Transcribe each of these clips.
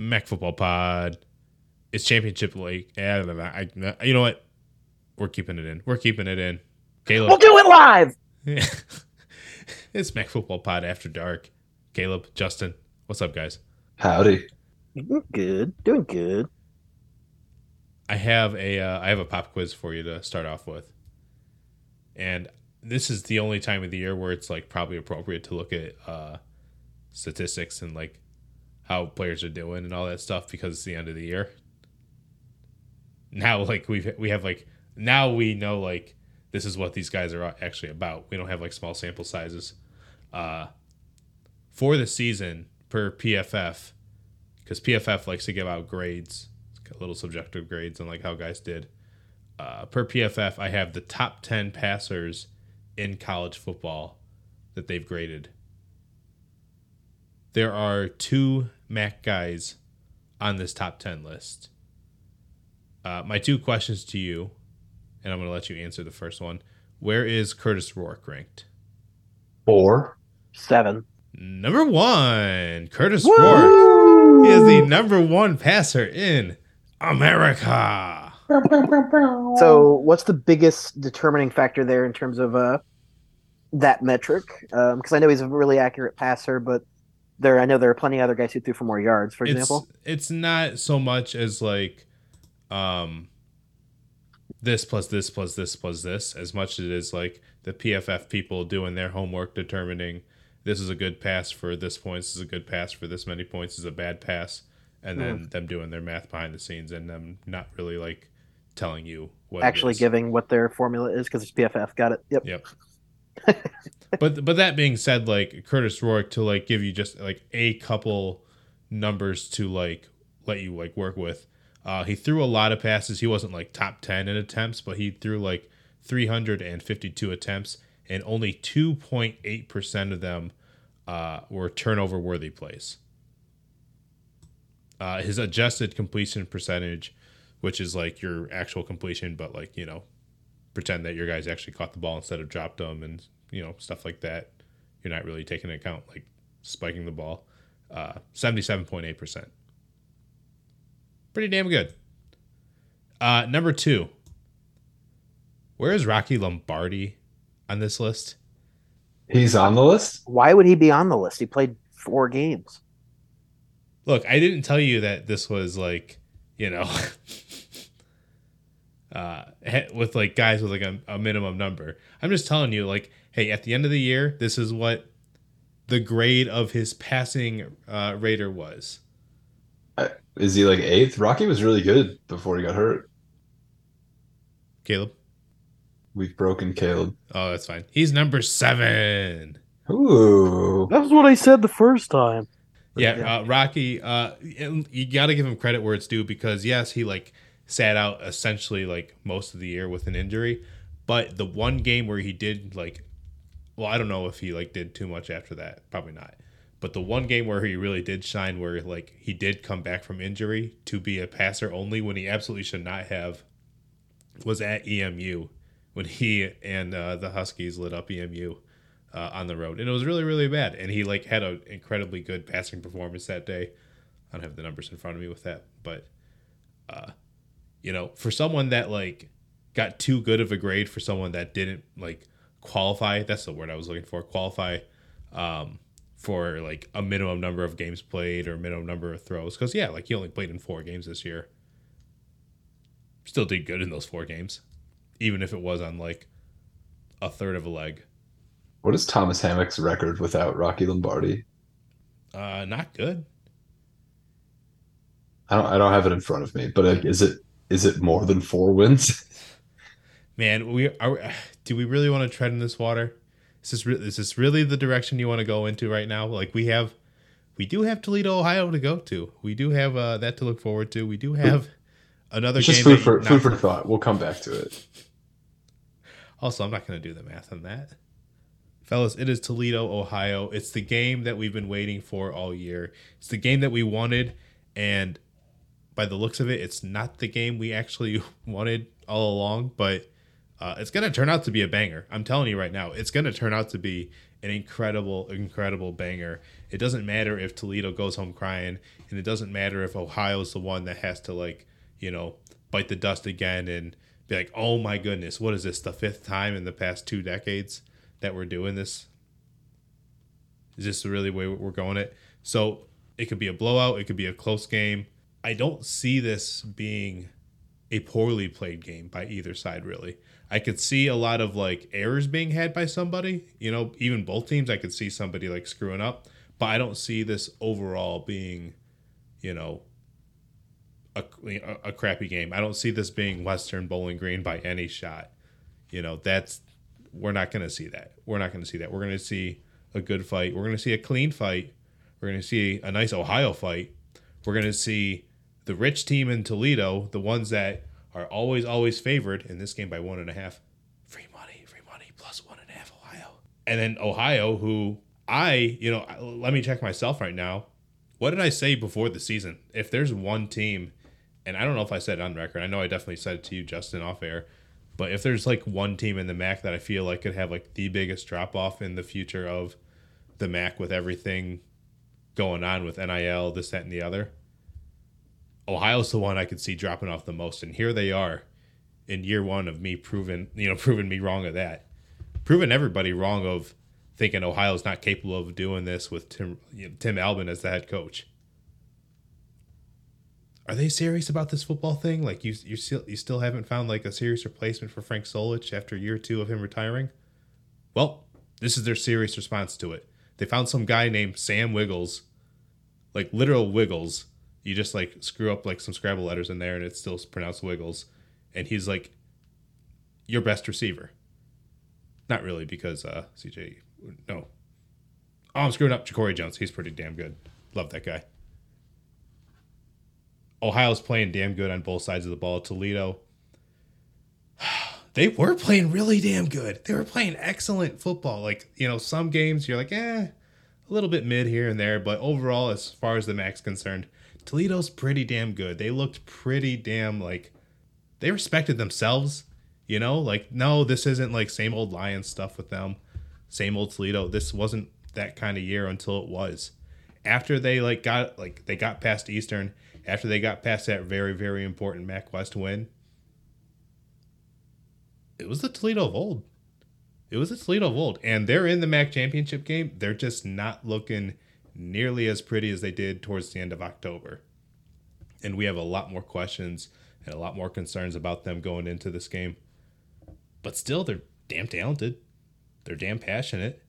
Mac Football Pod. It's championship week. Yeah, I, I, you know what? We're keeping it in. We're keeping it in. Caleb. We'll do it live. Yeah. it's Mac Football Pod after dark. Caleb, Justin, what's up, guys? Howdy. Good. Doing good. I have a uh, I have a pop quiz for you to start off with, and this is the only time of the year where it's like probably appropriate to look at uh, statistics and like how players are doing and all that stuff because it's the end of the year. Now, like we've we have like now we know like this is what these guys are actually about. We don't have like small sample sizes. Uh, for the season per PFF, because PFF likes to give out grades, little subjective grades on like how guys did. Uh, per PFF, I have the top ten passers in college football that they've graded. There are two MAC guys on this top 10 list. Uh, my two questions to you, and I'm going to let you answer the first one. Where is Kurtis Rourke ranked? Four. Seven. Number one, Kurtis Woo! Rourke is the number one passer in America. So, what's the biggest determining factor there in terms of uh, that metric? Because um, I know he's a really accurate passer, but there I know there are plenty of other guys who threw for more yards, for it's, example. It's not so much as like um this plus this plus this plus this as much as it is like the PFF people doing their homework determining this is a good pass for this points, this is a good pass for this many points, this is a bad pass, and then mm. them doing their math behind the scenes and them not really like telling you what actually giving what their formula is because it's PFF. Got it. Yep. Yep. But but that being said, like Kurtis Rourke to like give you just like a couple numbers to like let you like work with. Uh, he threw a lot of passes. He wasn't like top ten in attempts, but he threw like 352 attempts, and only 2.8 percent of them uh, were turnover worthy plays. Uh, his adjusted completion percentage, which is like your actual completion, but like you know pretend that your guys actually caught the ball instead of dropped them and you know stuff like that. You're not really taking into account like spiking the ball. Uh, 77.8%. Pretty damn good. Uh, number two. Where is Rocky Lombardi on this list? He's on the list. Why would he be on the list? He played four games. Look, I didn't tell you that this was like, you know, uh, with like guys with like a, a, minimum number. I'm just telling you, like, hey, at the end of the year, this is what the grade of his passing uh, rater was. Uh, is he like eighth? Rocky was really good before he got hurt. Caleb, we've broken Caleb. Oh, that's fine. He's number seven. Ooh, that was what I said the first time. Yeah, uh, Rocky. Uh, you got to give him credit where it's due because yes, he like sat out essentially like most of the year with an injury. But the one game where he did like, well, I don't know if he like did too much after that. Probably not. But the one game where he really did shine, where like he did come back from injury to be a passer only when he absolutely should not have, was at EMU when he and uh, the Huskies lit up EMU uh, on the road, and it was really really bad. And he like had an incredibly good passing performance that day. I don't have the numbers in front of me with that, but uh, you know, for someone that like got too good of a grade for someone that didn't like qualify, that's the word I was looking for, qualify um, for like a minimum number of games played or minimum number of throws. Cause yeah, like he only played in four games this year. Still did good in those four games, even if it was on like a third of a leg. What is Thomas Hammock's record without Rocky Lombardi? Uh, not good. I don't. I don't have it in front of me, but is it is it more than four wins? Man, we are. Do we really want to tread in this water? Is this, re- is this really the direction you want to go into right now? Like we have, we do have Toledo, Ohio to go to. We do have uh, that to look forward to. We do have another game. Just food for food for thought. We'll come back to it. Also, I'm not going to do the math on that. Fellas, it is Toledo, Ohio. It's the game that we've been waiting for all year. It's the game that we wanted, and by the looks of it, it's not the game we actually wanted all along, but uh, it's going to turn out to be a banger. I'm telling you right now, it's going to turn out to be an incredible, incredible banger. It doesn't matter if Toledo goes home crying. and it doesn't matter if Ohio's the one that has to like you know bite the dust again and be like, oh my goodness, what is this? The fifth time in the past two decades that we're doing this. Is this really way we're going it? So it could be a blowout. It could be a close game. I don't see this being a poorly played game by either side, really. I could see a lot of like errors being had by somebody, you know, even both teams. I could see somebody like screwing up, but I don't see this overall being, you know, a, a crappy game. I don't see this being Western Bowling Green by any shot. You know, that's, we're not going to see that. We're not going to see that. We're going to see a good fight. We're going to see a clean fight. We're going to see a nice Ohio fight. We're going to see the rich team in Toledo, the ones that are always, always favored in this game by one and a half. Free money, free money, plus one and a half Ohio. And then Ohio, who I, you know, let me check myself right now. What did I say before the season? If there's one team, and I don't know if I said it on record, I know I definitely said it to you, Justin, off air. But if there's like one team in the MAC that I feel like could have like the biggest drop off in the future of the MAC with everything going on with NIL, this, that, and the other, Ohio's the one I could see dropping off the most, and here they are in year one of me proving you know proving me wrong of that, proving everybody wrong of thinking Ohio's not capable of doing this with Tim you know, Tim Albin as the head coach. Are they serious about this football thing? Like you you still you still haven't found like a serious replacement for Frank Solich after year two of him retiring? Well, this is their serious response to it. They found some guy named Sam Wiggles, like literal Wiggles, you just like screw up like some Scrabble letters in there and it's still pronounced Wiggles. And he's like your best receiver. Not really because uh CJ no. Oh, I'm screwing up Jacoby Jones. He's pretty damn good. Love that guy. Ohio's playing damn good on both sides of the ball. Toledo, they were playing really damn good. They were playing excellent football. Like, you know, some games you're like, eh, a little bit mid here and there, but overall, as far as the MAC's concerned, Toledo's pretty damn good. They looked pretty damn like they respected themselves, you know? Like, no, this isn't like same old Lions stuff with them, same old Toledo. This wasn't that kind of year until it was. After they like got like they got past Eastern, after they got past that very, very important MAC West win, it was the Toledo of old. It was the Toledo of old. And they're in the MAC championship game. They're just not looking nearly as pretty as they did towards the end of October. And we have a lot more questions and a lot more concerns about them going into this game. But still, they're damn talented. They're damn passionate.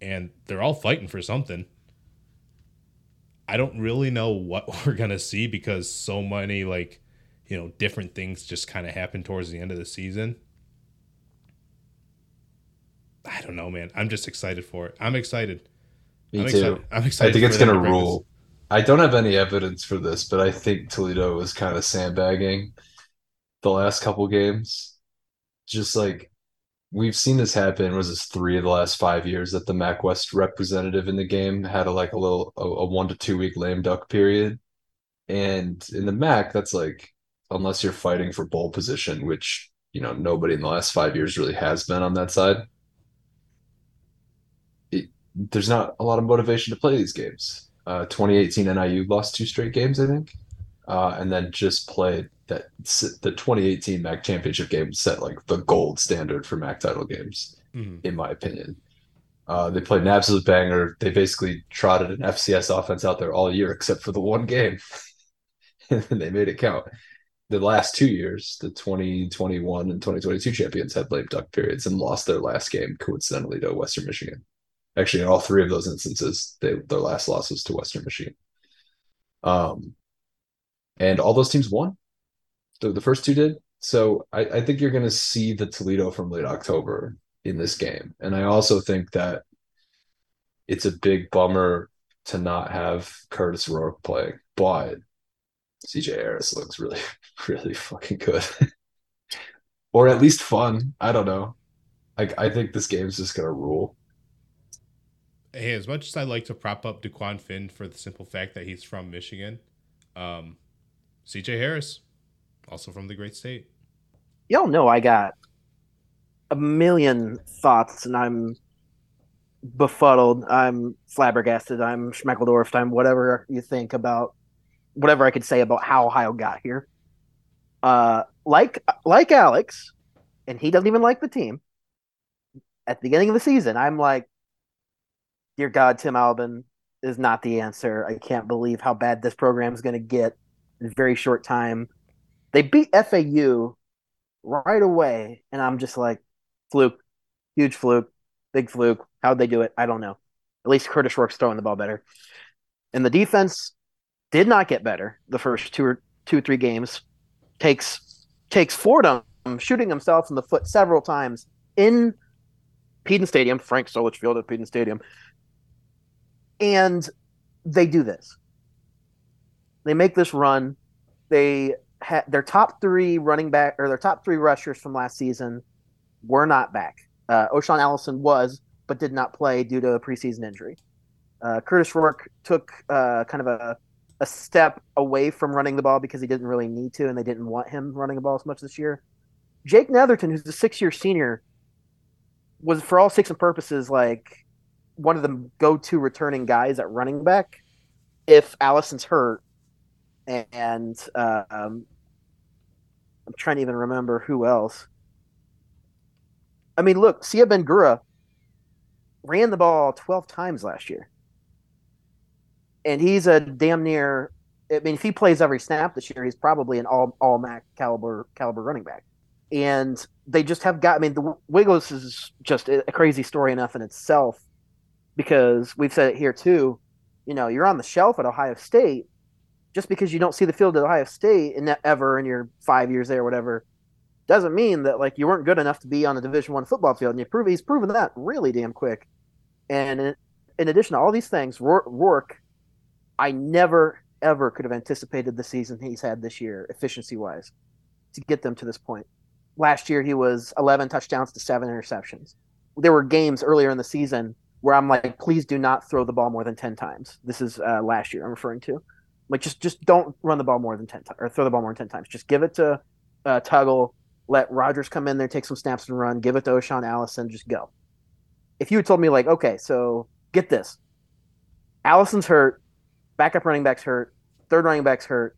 And they're all fighting for something. I don't really know what we're going to see because so many, like, you know, different things just kind of happen towards the end of the season. I don't know, man. I'm just excited for it. I'm excited. Me I'm too. excited. I'm excited. I think it's gonna bring this. rule. I don't have any evidence for this, but I think Toledo was kind of sandbagging the last couple games. Just like we've seen this happen, was this three of the last five years that the MAC West representative in the game had a like a little a, a one to two week lame duck period. And in the MAC, that's like unless you're fighting for bowl position, which you know nobody in the last five years really has been on that side. There's not a lot of motivation to play these games. Uh, 2018 NIU lost two straight games, I think, uh, and then just played that the 2018 MAC championship game set like the gold standard for MAC title games, Mhm. in my opinion. Uh, they played an absolute banger. They basically trotted an FCS offense out there all year except for the one game, and they made it count. The last two years, the 2021 and 2022 champions had lame duck periods and lost their last game coincidentally to Western Michigan. Actually, in all three of those instances, they, their last loss was to Western Michigan. Um, and all those teams won. The, the first two did. So I, I think you're going to see the Toledo from late October in this game. And I also think that it's a big bummer to not have Kurtis Rourke playing, but CJ Harris looks really, really fucking good. or at least fun. I don't know. I, I think this game's just going to rule. Hey, as much as I like to prop up Dequan Finn for the simple fact that he's from Michigan, um, CJ Harris, also from the great state. Y'all know I got a million thoughts, and I'm befuddled. I'm flabbergasted. I'm schmeckeldorfed. I'm whatever you think about whatever I could say about how Ohio got here. Uh, like like Alex, and he doesn't even like the team. At the beginning of the season, I'm like, "Dear God, Tim Albin is not the answer. I can't believe how bad this program is going to get in a very short time." They beat FAU right away, and I'm just like, "Fluke, huge fluke, big fluke. How'd they do it? I don't know. At least Kurtis Rourke's throwing the ball better." And the defense did not get better the first two or two three games. Takes takes Fordham shooting himself in the foot several times in Peden Stadium, Frank Solich Field at Peden Stadium, and they do this. They make this run. They had their top three running back or their top three rushers from last season were not back. Uh, O'Shaan Allison was, but did not play due to a preseason injury. Uh, Kurtis Rourke took uh, kind of a, a step away from running the ball because he didn't really need to, and they didn't want him running the ball as much this year. Jake Netherton, who's a six-year senior, was for all six and purposes like one of the go-to returning guys at running back if Allison's hurt. And uh, um, I'm trying to even remember who else. I mean, look, Sieh Bangura ran the ball 12 times last year and he's a damn near. I mean, if he plays every snap this year, he's probably an all all MAC caliber caliber running back. And they just have got. I mean, the Wiggles is just a crazy story enough in itself, because we've said it here too. You know, you're on the shelf at Ohio State, just because you don't see the field at Ohio State in that ever in your five years there, or whatever, doesn't mean that like you weren't good enough to be on a Division One football field. And you prove he's proven that really damn quick. And in, in addition to all these things, Rourke I never ever could have anticipated the season he's had this year, efficiency wise, to get them to this point. Last year he was 11 touchdowns to seven interceptions. There were games earlier in the season where I'm like, please do not throw the ball more than 10 times. This is uh, last year I'm referring to. Like just just don't run the ball more than 10 times or throw the ball more than 10 times. Just give it to uh, Tuggle, let Rogers come in there, take some snaps and run, give it to O'Shaan Allison, just go. If you had told me like, okay, so get this. Allison's hurt, backup running back's hurt, third running back's hurt.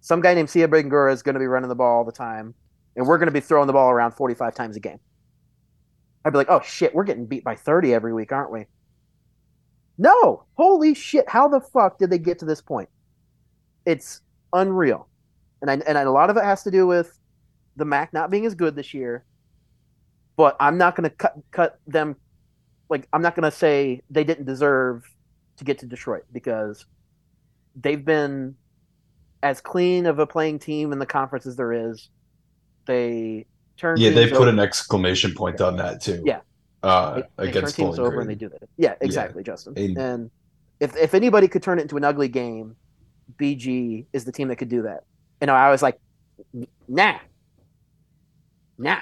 Some guy named Sieh Bangura is going to be running the ball all the time, and we're going to be throwing the ball around 45 times a game. I'd be like, oh shit, we're getting beat by 30 every week, aren't we? No, holy shit, how the fuck did they get to this point? It's unreal. And I, and a lot of it has to do with the MAC not being as good this year. But I'm not going to cut cut them like I'm not going to say they didn't deserve to get to Detroit because they've been as clean of a playing team in the conference as there is. They turn. Yeah, they put over. an exclamation point on that too. Yeah. Uh, they, they against turn teams over Green. and they do that. Yeah, exactly, yeah. Justin. And, and if if anybody could turn it into an ugly game, BG is the team that could do that. And I was like, nah, nah.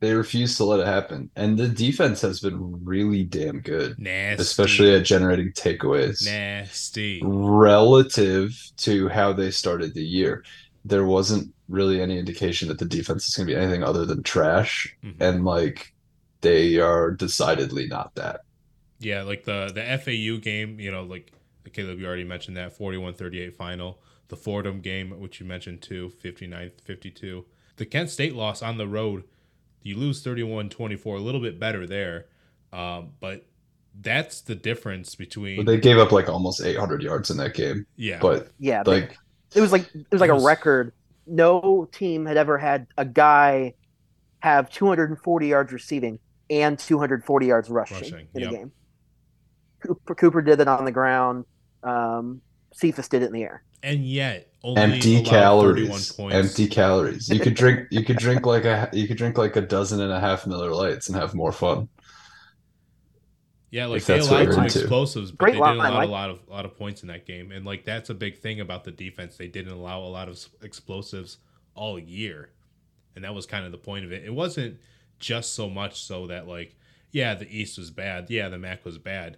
They refuse to let it happen. And the defense has been really damn good. Nasty. Especially at generating takeaways. Nasty. Relative to how they started the year. There wasn't really any indication that the defense is going to be anything other than trash. Mm-hmm. And like they are decidedly not that. Yeah, like the the FAU game, you know, like Caleb, you already mentioned that 41-38 final. The Fordham game, which you mentioned too, 59-52. The Kent State loss on the road you lose 31-24, a little bit better there. Um, but that's the difference between but they gave up like almost 800 yards in that game. Yeah. But yeah, like it was like it was like a record. No team had ever had a guy have 240 yards receiving and 240 yards rushing, rushing in yep. a game. Cooper, Cooper, did it on the ground. Um, Cephas did it in the air and yet empty calories. Empty calories. You could drink. You could drink like a. You could drink like a dozen and a half Miller Lights and have more fun. Yeah, like they allowed some explosives, but Great they didn't allow a lot of a lot of points in that game, and like that's a big thing about the defense. They didn't allow a lot of explosives all year, and that was kind of the point of it. It wasn't just so much so that like, yeah, the East was bad, yeah, the MAC was bad.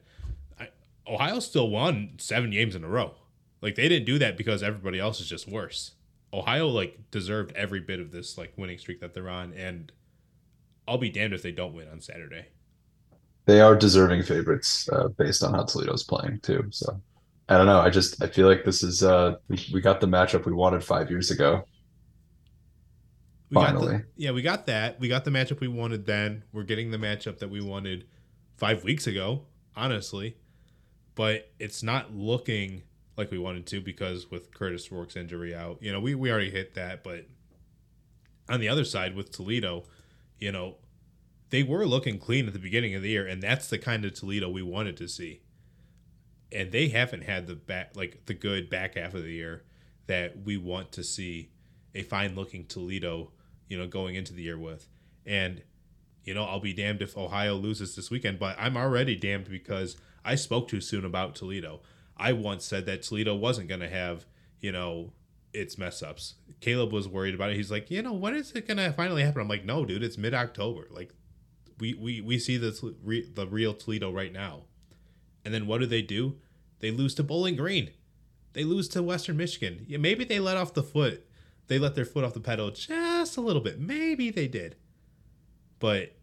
I, Ohio still won seven games in a row. Like they didn't do that because everybody else is just worse. Ohio like deserved every bit of this like winning streak that they're on, and I'll be damned if they don't win on Saturday. They are deserving favorites uh, based on how Toledo's playing too. So I don't know. I just I feel like this is uh we, we got the matchup we wanted five years ago. We got Finally. the, yeah, we got that. We got the matchup we wanted then. We're getting the matchup that we wanted five weeks ago, honestly. But it's not looking like we wanted to because with Kurtis Rourke's injury out, you know, we, we already hit that. But on the other side with Toledo, you know, they were looking clean at the beginning of the year, and that's the kind of Toledo we wanted to see. And they haven't had the back like the good back half of the year that we want to see a fine looking Toledo, you know, going into the year with. And, you know, I'll be damned if Ohio loses this weekend, but I'm already damned because I spoke too soon about Toledo. I once said that Toledo wasn't going to have, you know, its mess ups. Caleb was worried about it. He's like, you know, when is it going to finally happen? I'm like, no, dude, it's mid October. Like, we, we, we see the, the real Toledo right now. And then what do they do? They lose to Bowling Green. They lose to Western Michigan. Yeah, maybe they let off the foot. They let their foot off the pedal just a little bit. Maybe they did. But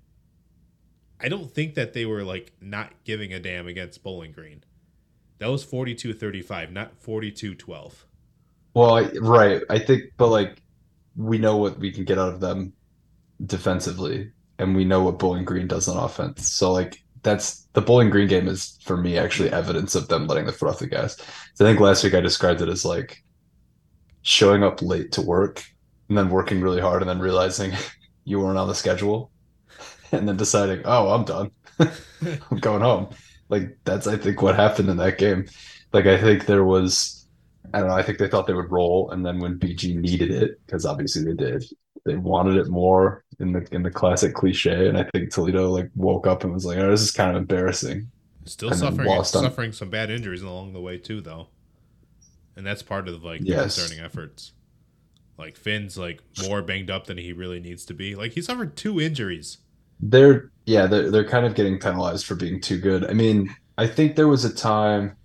I don't think that they were like not giving a damn against Bowling Green. That was 42-35, not 42-12. Well, I, right. I think, but like, we know what we can get out of them defensively, and we know what Bowling Green does on offense. So, like, that's the Bowling Green game is for me actually evidence of them letting the foot off the gas. So I think last week I described it as like showing up late to work and then working really hard and then realizing you weren't on the schedule and then deciding, oh, I'm done. I'm going home. Like that's I think what happened in that game. Like I think there was I don't know, I think they thought they would roll and then when BG needed it, because obviously they did, they wanted it more in the in the classic cliche. And I think Toledo like woke up and was like, oh, this is kind of embarrassing. Still And suffering lost on- suffering some bad injuries along the way too, though, and that's part of like the Yes. concerning efforts. Like Finn's like more banged up than he really needs to be. Like he suffered two injuries. They're yeah, they're they're kind of getting penalized for being too good. I mean, I think there was a time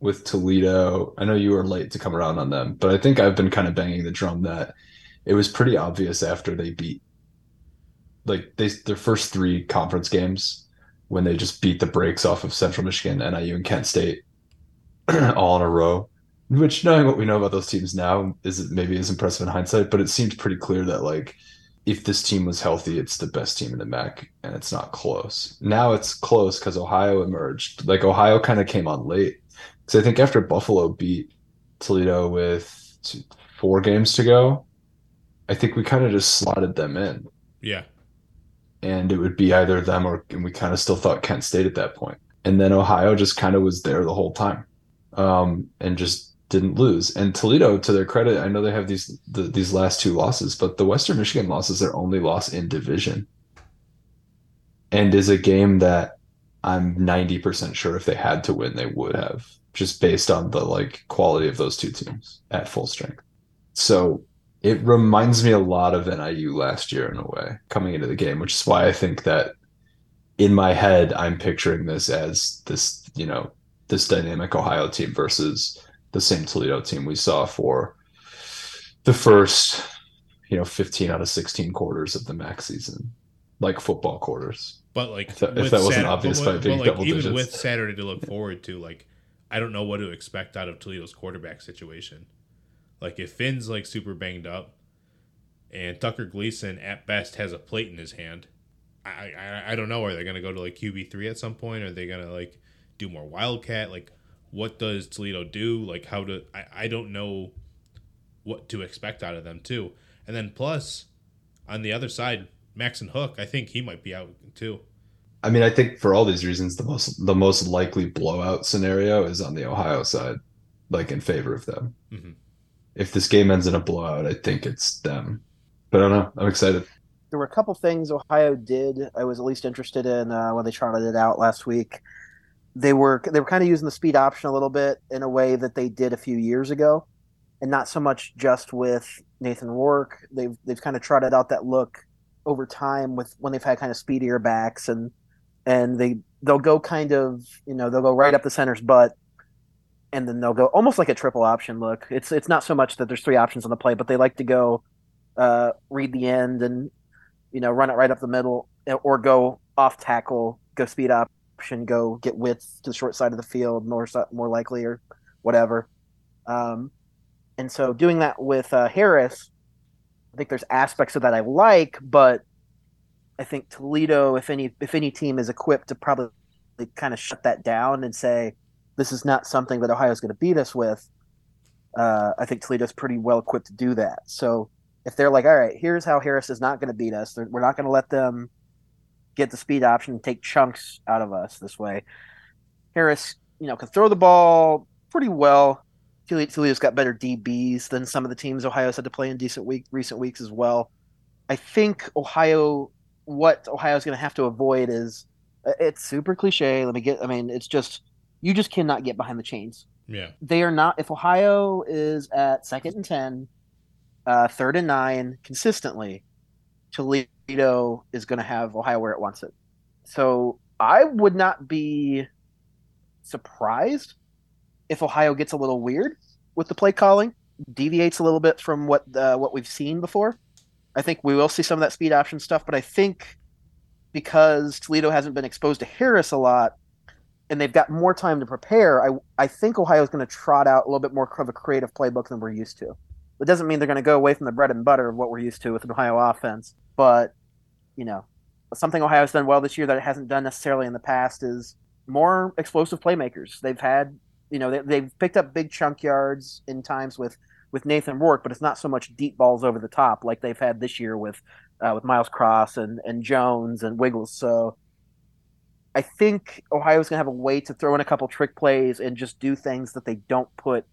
with Toledo. I know you were late to come around on them, but I think I've been kind of banging the drum that it was pretty obvious after they beat like they their first three conference games when they just beat the brakes off of Central Michigan, NIU, and Kent State all in a row. Which, knowing what we know about those teams now, is maybe is impressive in hindsight, but it seemed pretty clear that like if this team was healthy, it's the best team in the MAC, and it's not close. Now it's close because Ohio emerged. Like Ohio kind of came on late. because I think after Buffalo beat Toledo with two, four games to go, I think we kind of just slotted them in, Yeah, and it would be either them or and we kind of still thought Kent State at that point. And then Ohio just kind of was there the whole time, um, and just didn't lose. And Toledo, to their credit, I know they have these the, these last two losses, but the Western Michigan loss is their only loss in division, and is a game that I'm 90% sure if they had to win, they would have, just based on the like quality of those two teams at full strength. So it reminds me a lot of NIU last year in a way, coming into the game, which is why I think that in my head, I'm picturing this as this, you know, this dynamic Ohio team versus the same Toledo team we saw for the first, you know, 15 out of 16 quarters of the MAC season, like football quarters. but like If that- if that wasn't obvious but, by being like, double even digits. with Saturday to look forward to, like I don't know what to expect out of Toledo's quarterback situation. Like if Finn's like super banged up, and Tucker Gleason at best has a plate in his hand, I I, I don't know. Are they gonna go to like QB three at some point? Are they gonna like do more wildcat? Like what does Toledo do? Like how to I, I don't know what to expect out of them too. And then plus on the other side, Maxen Hook, I think he might be out too. I mean, I think for all these reasons, the most the most likely blowout scenario is on the Ohio side, like in favor of them. Mhm. If this game ends in a blowout, I think it's them. But I don't know. I'm excited. there were a couple things Ohio did I was at least interested in uh, when they trotted it out last week. They were they were kind of using the speed option a little bit in a way that they did a few years ago, and not so much just with Nathan Rourke. They've they've kind of trotted out that look over time with when they've had kind of speedier backs and and they they'll go kind of you know they'll go right up the center's butt and then they'll go almost like a triple option look. It's it's not so much that there's three options on the play, but they like to go uh, read the end and you know run it right up the middle or go off tackle, go speed option option, go get width to the short side of the field, more more likely or whatever. Um, and so doing that with uh, Harris, I think there's aspects of that I like, but I think Toledo, if any if any team is equipped to probably kind of shut that down and say this is not something that Ohio's going to beat us with, uh, I think Toledo's pretty well equipped to do that. So if they're like, all right, here's how Harris is not going to beat us, we're not going to let them get the speed option and take chunks out of us this way. Harris, you know, can throw the ball pretty well. Toledo's got better DBs than some of the teams Ohio's had to play in decent week recent weeks as well. I think Ohio, what Ohio's going to have to avoid is uh, it's super cliche. Let me get. I mean, it's just you just cannot get behind the chains. Yeah, they are not. If Ohio is at second and ten, uh, third and nine consistently, Toledo is going to have Ohio where it wants it. So I would not be surprised if Ohio gets a little weird with the play calling, deviates a little bit from what uh, what we've seen before. I think we will see some of that speed option stuff, but I think because Toledo hasn't been exposed to Harris a lot, and they've got more time to prepare, I I think Ohio is going to trot out a little bit more of a creative playbook than we're used to. It doesn't mean they're going to go away from the bread and butter of what we're used to with an Ohio offense, but you know, something Ohio's done well this year that it hasn't done necessarily in the past is more explosive playmakers. They've had, you know, they, they've picked up big chunk yards in times with with Nathan Rourke, but it's not so much deep balls over the top like they've had this year with uh, with Miles Cross and and Jones and Wiggles. So I think Ohio's going to have a way to throw in a couple trick plays and just do things that they don't put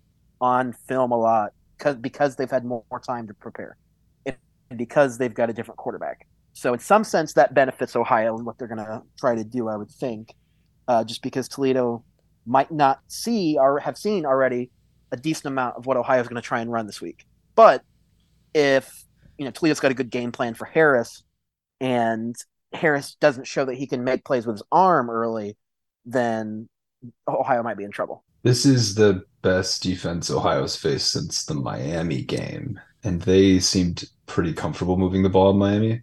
on film a lot because because they've had more, more time to prepare and because they've got a different quarterback. So in some sense, that benefits Ohio and what they're going to try to do. I would think, uh, just because Toledo might not see or have seen already a decent amount of what Ohio is going to try and run this week. But if you know Toledo's got a good game plan for Harris, and Harris doesn't show that he can make plays with his arm early, then Ohio might be in trouble. This is the best defense Ohio's faced since the Miami game, and they seemed pretty comfortable moving the ball in Miami.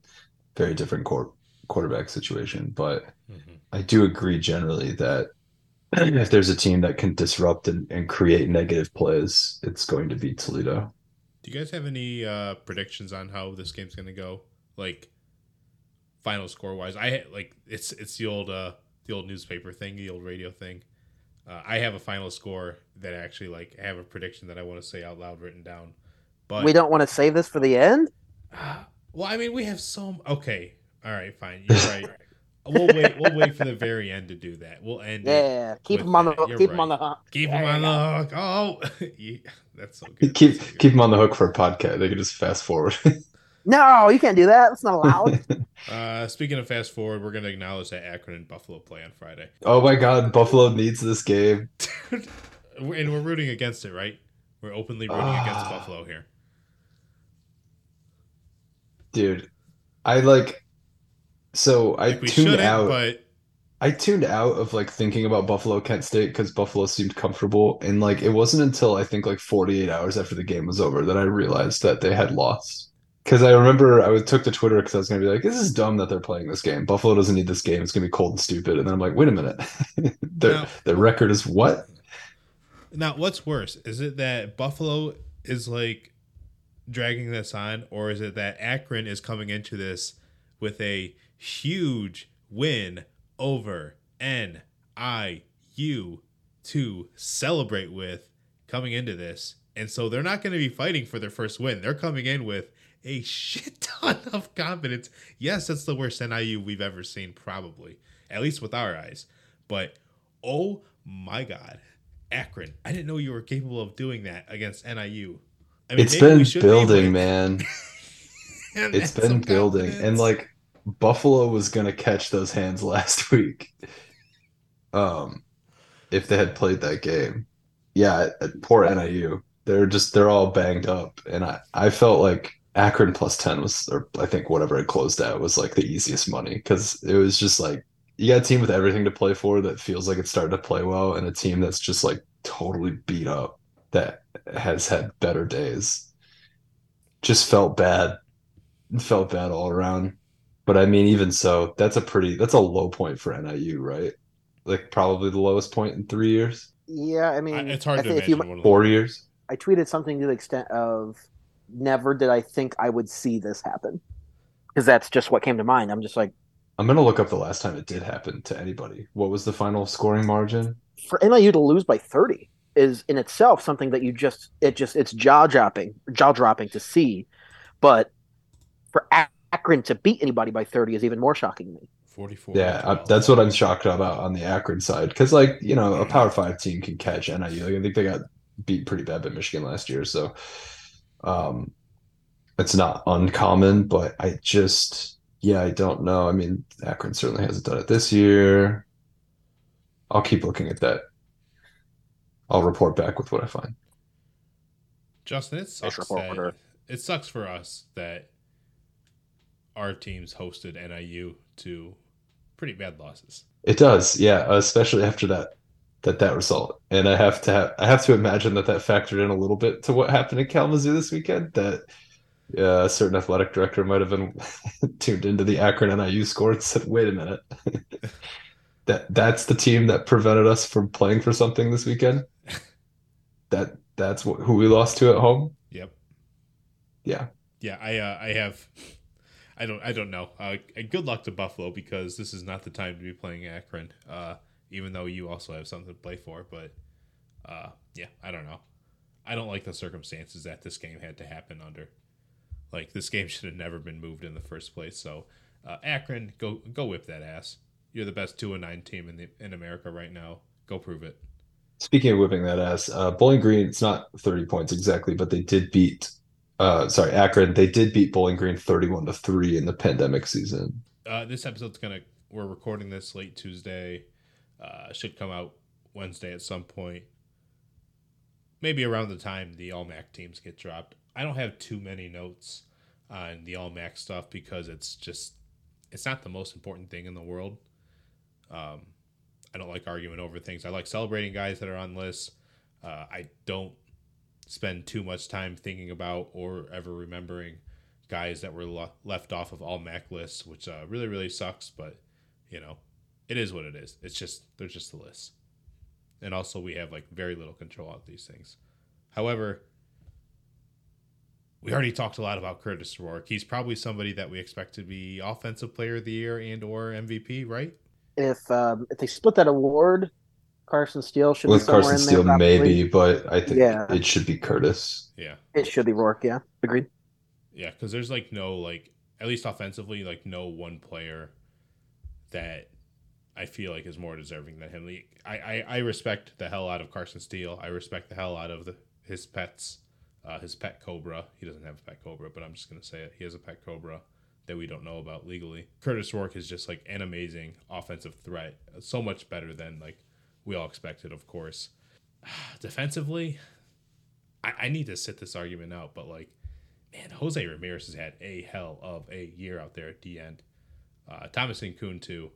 Very different court, quarterback situation, but mm-hmm. I do agree generally that if there's a team that can disrupt and, and create negative plays, it's going to be Toledo. Do you guys have any uh, predictions on how this game's going to go? Like final score wise, I like it's it's the old uh, the old newspaper thing, the old radio thing. Uh, I have a final score that actually like. I have a prediction that I want to say out loud written down. But we don't want to save this for the end. well, I mean, we have so okay. All right, fine. You're right. we'll wait. We'll wait for the very end to do that. We'll end. Yeah, keep them on the hook. Keep right. on the hook. Keep them on the hook. Oh, yeah, that's so good. Keep so good. keep them on the hook for a podcast. They can just fast forward. no, you can't do that. That's not allowed. uh, speaking of fast forward, we're going to acknowledge that Akron and Buffalo play on Friday. Oh my God, Buffalo needs this game, and we're rooting against it, right? We're openly rooting uh, against Buffalo here. Dude, I like so I tuned out, but I tuned out of like thinking about Buffalo Kent State because Buffalo seemed comfortable, and like it wasn't until I think like 48 hours after the game was over that I realized that they had lost. Because I remember I took to Twitter because I was gonna be like, "This is dumb that they're playing this game. Buffalo doesn't need this game. It's gonna be cold and stupid." And then I'm like, "Wait a minute, their now, their record is what?" Now, what's worse? Is it that Buffalo is like dragging this on, or is it that Akron is coming into this with a huge win over NIU to celebrate with coming into this. And so they're not going to be fighting for their first win. They're coming in with a shit ton of confidence. Yes, that's the worst NIU we've ever seen, probably, at least with our eyes. But oh my God, Akron, I didn't know you were capable of doing that against NIU. I mean, it's been building, man. it's been building. Confidence. And like, Buffalo was going to catch those hands last week. Um, if they had played that game, yeah, poor NIU. They're just they're all banged up, and I I felt like Akron plus ten was, or I think whatever it closed at was like the easiest money because it was just like you got a team with everything to play for that feels like it's starting to play well, and a team that's just like totally beat up that has had better days. Just felt bad, felt bad all around. But I mean, even so, that's a pretty that's a low point for NIU, right? like probably the lowest point in three years, Yeah, I mean, I- it's hard I to think if imagine you, four years. I tweeted something to the extent of never did I think I would see this happen. Because that's just what came to mind. I'm just like, I'm gonna look up the last time it did happen to anybody. What was the final scoring margin? for NIU to lose by 30 is in itself something that you just it just it's jaw dropping jaw dropping to see but for Akron to beat anybody by 30 is even more shocking to me Forty-four. Yeah, I, that's what I'm shocked about on the Akron side because, like, you know, a Power Five team can catch NIU. Like, I think they got beat pretty bad by Michigan last year, so um, it's not uncommon. But I just, yeah, I don't know. I mean, Akron certainly hasn't done it this year. I'll keep looking at that. I'll report back with what I find. Justin, it sucks that it sucks for us that our teams hosted NIU to pretty bad losses. It does, yeah, especially after that that that result. And I have to have, I have to imagine that that factored in a little bit to what happened in Kalamazoo this weekend. That uh, a certain athletic director might have been tuned into the Akron NIU score and said, "Wait a minute, that that's the team that prevented us from playing for something this weekend. That that's what, who we lost to at home. Yep. Yeah, Yeah, I uh, I have I don't I don't know. Uh, good luck to Buffalo because this is not the time to be playing Akron. Uh, even though you also have something to play for, but uh, yeah, I don't know. I don't like the circumstances that this game had to happen under. Like this game should have never been moved in the first place. So uh, Akron, go go whip that ass. You're the best two and nine team in the in America right now. Go prove it. Speaking of whipping that ass, uh, Bowling Green, it's not 30 points exactly, but they did beat, uh, sorry, Akron, they did beat Bowling Green 31 to 3 in the pandemic season. Uh, this episode's gonna. We're recording this late Tuesday. Uh, should come out Wednesday at some point. Maybe around the time the All Mac teams get dropped. I don't have too many notes on the All Mac stuff because it's just it's not the most important thing in the world. Um, I don't like arguing over things. I like celebrating guys that are on lists. Uh, I don't spend too much time thinking about or ever remembering guys that were le- left off of all MAC lists, which uh, really really sucks. But you know, it is what it is. It's just they're just the list, and also we have like very little control of these things. However, we already talked a lot about Kurtis Rourke. He's probably somebody that we expect to be offensive player of the year and or MVP, right? if um, if they split that award Carson Steele should be With somewhere Carson in Steele, probably. maybe, but I think Yeah. it should be Kurtis. Yeah. it should be Rourke yeah agreed Yeah, because there's like no like at least offensively like no one player that I feel like is more deserving than him. I, I I respect the hell out of Carson Steele. I respect the hell out of the, his pets, uh, his pet cobra. He doesn't have a pet cobra, but I'm just gonna say it. He has a pet cobra that we don't know about legally. Kurtis Rourke is just like an amazing offensive threat. So much better than like we all expected, of course. Defensively, I, I need to sit this argument out, but like man, Jose Ramirez has had a hell of a year out there at the end. Uh, Thomas and Kuhn too.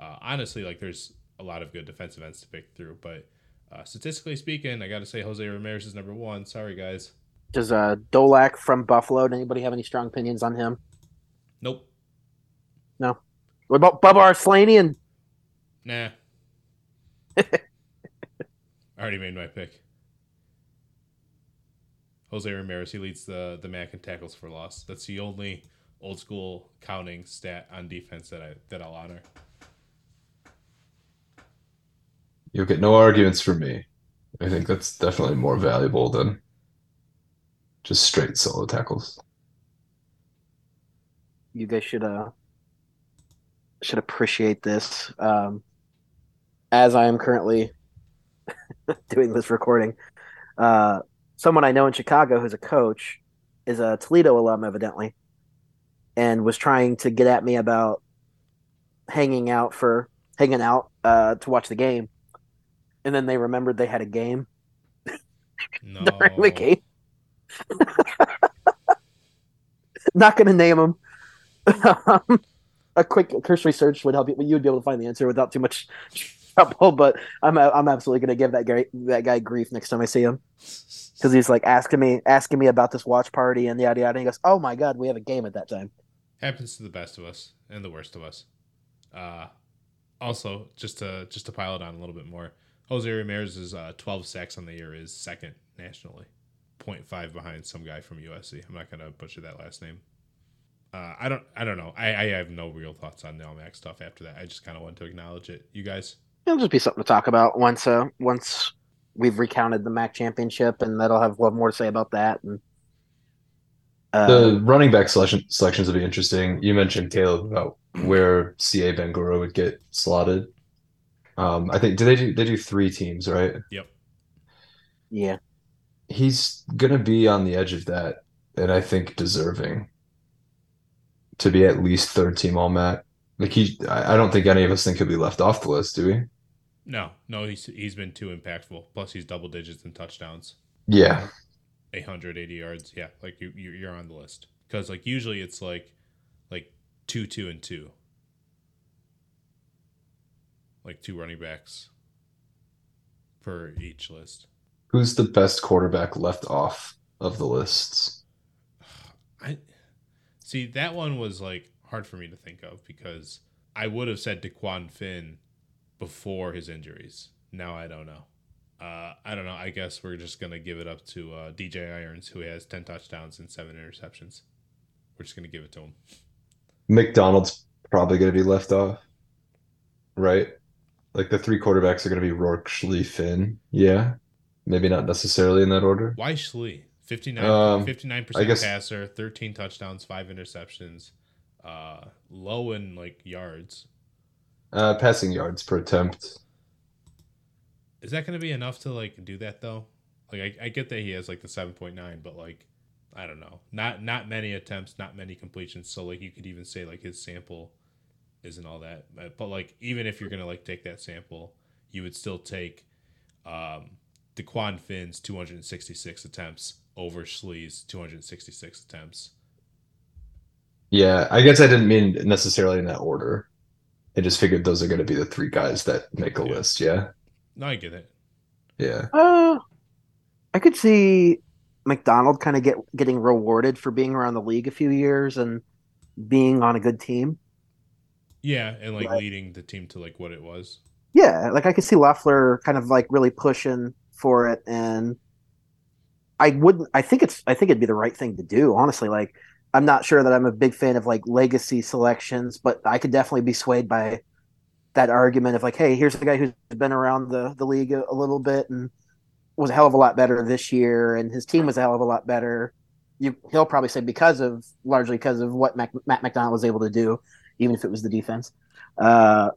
Uh, honestly, like there's a lot of good defensive ends to pick through, but uh, statistically speaking, I got to say Jose Ramirez is number one. Sorry, guys. does uh Dolac from Buffalo does anybody have any strong opinions on him Nope. No. What about Bubba Arslanian and Nah. I already made my pick. Jose Ramirez, he leads the the MAC in tackles for loss. That's the only old school counting stat on defense that I that I'll honor. You'll get no arguments from me. I think that's definitely more valuable than just straight solo tackles. you guys should uh should appreciate this um as i am currently doing this recording uh someone i know in chicago who's a coach is a toledo alum evidently and was trying to get at me about hanging out for hanging out uh to watch the game and then they remembered they had a game No. during the game not going to name them um, a quick cursory search would help you. You would be able to find the answer without too much trouble. But I'm I'm absolutely going to give that guy that guy grief next time I see him because he's like asking me asking me about this watch party and yada yada. And he goes, "Oh my god, we have a game at that time." happens to the best of us and the worst of us. Uh, Also, just to just to pile it on a little bit more, Jose Ramirez's uh, 12 sacks on the year is second nationally, 0.5 behind some guy from USC. I'm not gonna butcher that last name. Uh, I don't I don't know. I, I have no real thoughts on Neil Mack stuff after that. I just kind of want to acknowledge it. You guys? It'll just be something to talk about once uh once we've recounted the MAC championship, and that'll have one more to say about that. And uh, The running back selection selections will be interesting. You mentioned Caleb about where Sieh Bangura would get slotted. Um, I think do they do they do three teams, right? Yep. yeah, He's gonna be on the edge of that, and I think deserving to be at least third team all MAC. Like he, I I don't think any of us think he'll be left off the list, do we? No, no. He's he's been too impactful. Plus, he's double digits in touchdowns. Yeah, 880 yards. Yeah, like you you- you're on the list because like usually it's like like two two and two, like two running backs per each list. who's the best quarterback left off of the lists? I see that one was like hard for me to think of because I would have said Dequan Finn before his injuries. Now I don't know. Uh, I don't know. I guess we're just gonna give it up to uh, DJ Irons, who has ten touchdowns and seven interceptions. We're just gonna give it to him. McDonald's probably going to be left off, right? Like the three quarterbacks are going to be Rourke, Schlee, Finn. Yeah, maybe not necessarily in that order. Why Schlee? 59 Um, 59% guess- passer, 13 touchdowns, 5 interceptions, uh low in like yards. Uh, passing yards per attempt. Is that going to be enough to like do that though? Like I, I get that he has like the 7.9, but like I don't know. Not not many attempts, not many completions. So like you could even say like his sample isn't all that. But, but like even if you're going to like take that sample, you would still take um Dequan Finn's 266 attempts over Schlee's 266 attempts. Yeah, I guess I didn't mean necessarily in that order. I just figured those are going to be the three guys that make a Yeah. list. Yeah, No, I get it. yeah. uh, I could see McDonald kind of get getting rewarded for being around the league a few years and being on a good team. Yeah, and like Right. leading the team to like what it was. Yeah, like I could see Loeffler kind of like really pushing for it, and I wouldn't. I think it's. I think it'd be the right thing to do. Honestly, like I'm not sure that I'm a big fan of like legacy selections, but I could definitely be swayed by that argument of like, hey, here's a guy who's been around the the league a, a little bit and was a hell of a lot better this year, and his team was a hell of a lot better. You, he'll probably say because of largely because of what Mac, Matt McDonald was able to do, even if it was the defense. Uh,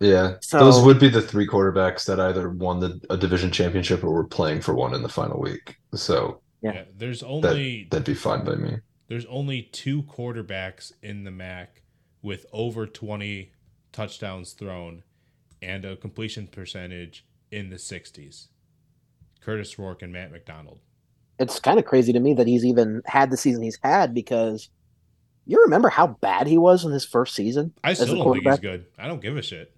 Yeah, So- those would be the three quarterbacks that either won the a division championship or were playing for one in the final week. So Yeah. Yeah. there's only that'd be fine by me. there's only two quarterbacks in the MAC with over 20 touchdowns thrown and a completion percentage in the 60s. Kurtis Rourke and Matt McDonald. it's kind of crazy to me that he's even had the season he's had because you remember how bad he was in his first season. I still don't think he's good. I don't give a shit.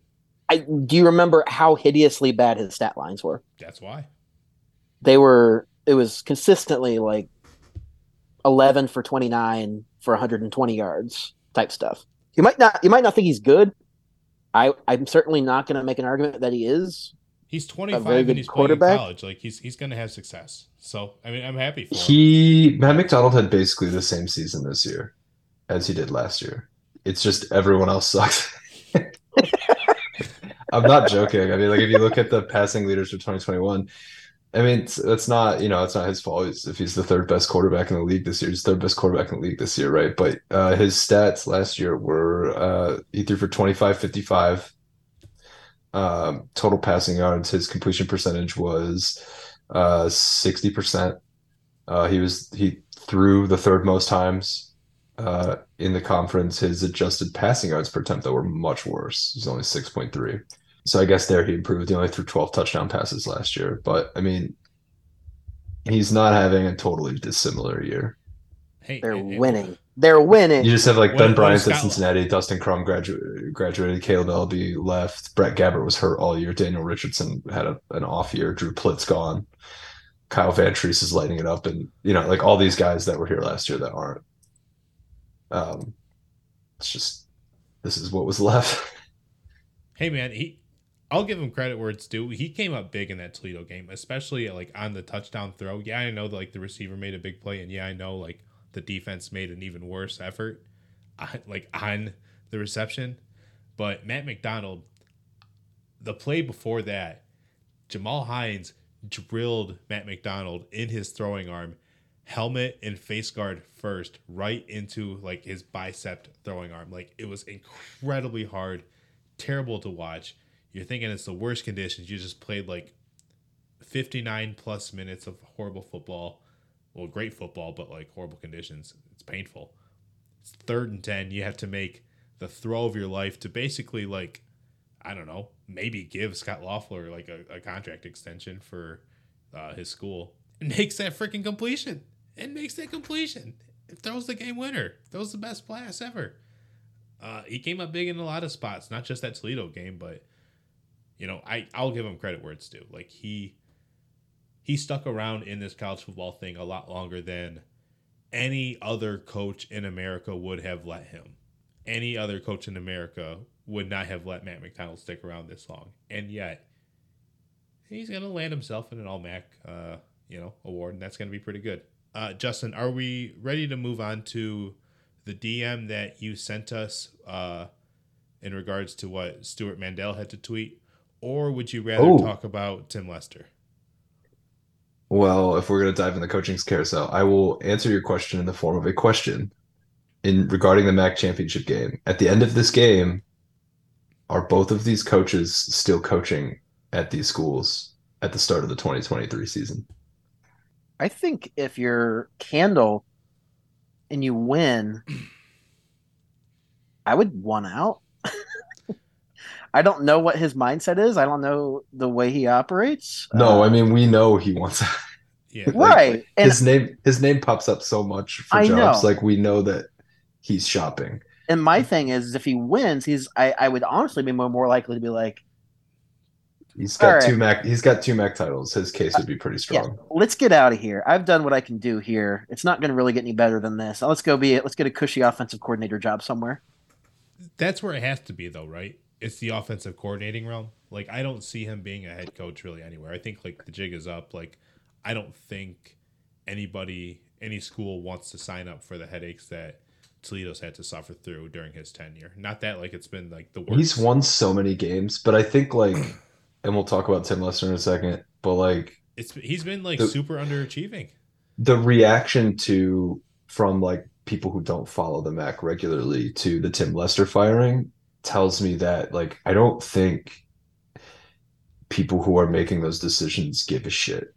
I do you remember how hideously bad his stat lines were? That's why. They were it was consistently like 11 for 29 for 120 yards type stuff. You might not you might not think he's good. I I'm certainly not going to make an argument that he is. He's 25 very and good he's playing in quarterback. college. Like he's he's going to have success. So, I mean, I'm happy for him. He Matt McDonald had basically the same season this year as he did last year. It's just everyone else sucks. I'm not joking. I mean, like if you look at the passing leaders for 2021, I mean, it's not you know it's not his fault He's- if he's the third best quarterback in the league this year. He's third best quarterback in the league this year, right? But uh, his stats last year were uh, he threw for 25, 55 um, total passing yards. His completion percentage was uh, 60%. Uh, he was he threw the third most times uh, in the conference. His adjusted passing yards per attempt though were much worse. He's only 6.3. So I guess there he improved. He only threw 12 touchdown passes last year. But I mean, he's not having a totally dissimilar year. Hey, They're and- and- winning. They're winning. You just have like What- Ben what Bryant at Scotland? Cincinnati, Dustin Crum graduated, graduated, Kaleb Eleby left, Brett Gabbert was hurt all year, Daniel Richardson had a, an off year, Drew Plitt's gone, Kyle Vantrease is lighting it up, and you know, like all these guys that were here last year that aren't. Um, it's just this is what was left. Hey man, he I'll give him credit where it's due. He came up big in that Toledo game, especially like on the touchdown throw. Yeah, I know that, like the receiver made a big play, and yeah, I know like the defense made an even worse effort, like on the reception. But Matt McDonald, the play before that, Jamal Hines drilled Matt McDonald in his throwing arm, helmet and face guard first, right into like his bicep throwing arm. Like it was incredibly hard, terrible to watch you're thinking it's the worst conditions. You just played like 59 plus minutes of horrible football. Well, great football, but like horrible conditions. It's painful. It's third and 10. You have to make the throw of your life to basically like, I don't know, maybe give Scott Loeffler like a, a contract extension for uh, his school. Makes that freaking completion. And makes that completion. It throws the game winner. Throws the best pass ever. Uh, he came up big in a lot of spots, not just that Toledo game, but you know, I I'll give him credit where it's due. Like he he stuck around in this college football thing a lot longer than any other coach in America would have let him. Any other coach in America would not have let Matt McDonald stick around this long. And yet he's going to land himself in an All Mac uh, you know, award and that's going to be pretty good. Uh, Justin, are we ready to move on to the DM that you sent us uh, in regards to what Stewart Mandel had to tweet? or would you rather oh. talk about Tim Lester? Well, if we're going to dive in the coaching's carousel, I will answer your question in the form of a question in regarding the MAC championship game. At the end of this game, are both of these coaches still coaching at these schools at the start of the 2023 season? I think if you're Candle and you win, I would one out. I don't know what his mindset is. I don't know the way he operates. No, uh, I mean we know he wants. yeah, right. Like, his name his name pops up so much for I jobs. Know. Like we know that he's shopping. And my thing is, if he wins, he's I, I would honestly be more, more likely to be like, He's got right. two Mac. He's got two Mac titles. His case would be pretty strong. Yeah. Let's get out of here. I've done what I can do here. It's not going to really get any better than this. Let's go be. Let's get a cushy offensive coordinator job somewhere. That's where it has to be, though, right? it's the offensive coordinating realm. Like I don't see him being a head coach really anywhere. I think like the jig is up. Like I don't think anybody any school wants to sign up for the headaches that Toledo's had to suffer through during his tenure. Not that like it's been like the worst. He's won so many games, but I think like and we'll talk about Tim Lester in a second, but like it's he's been like the, super underachieving. The reaction to from like people who don't follow the MAC regularly to the Tim Lester firing tells me that like I don't think people who are making those decisions give a shit.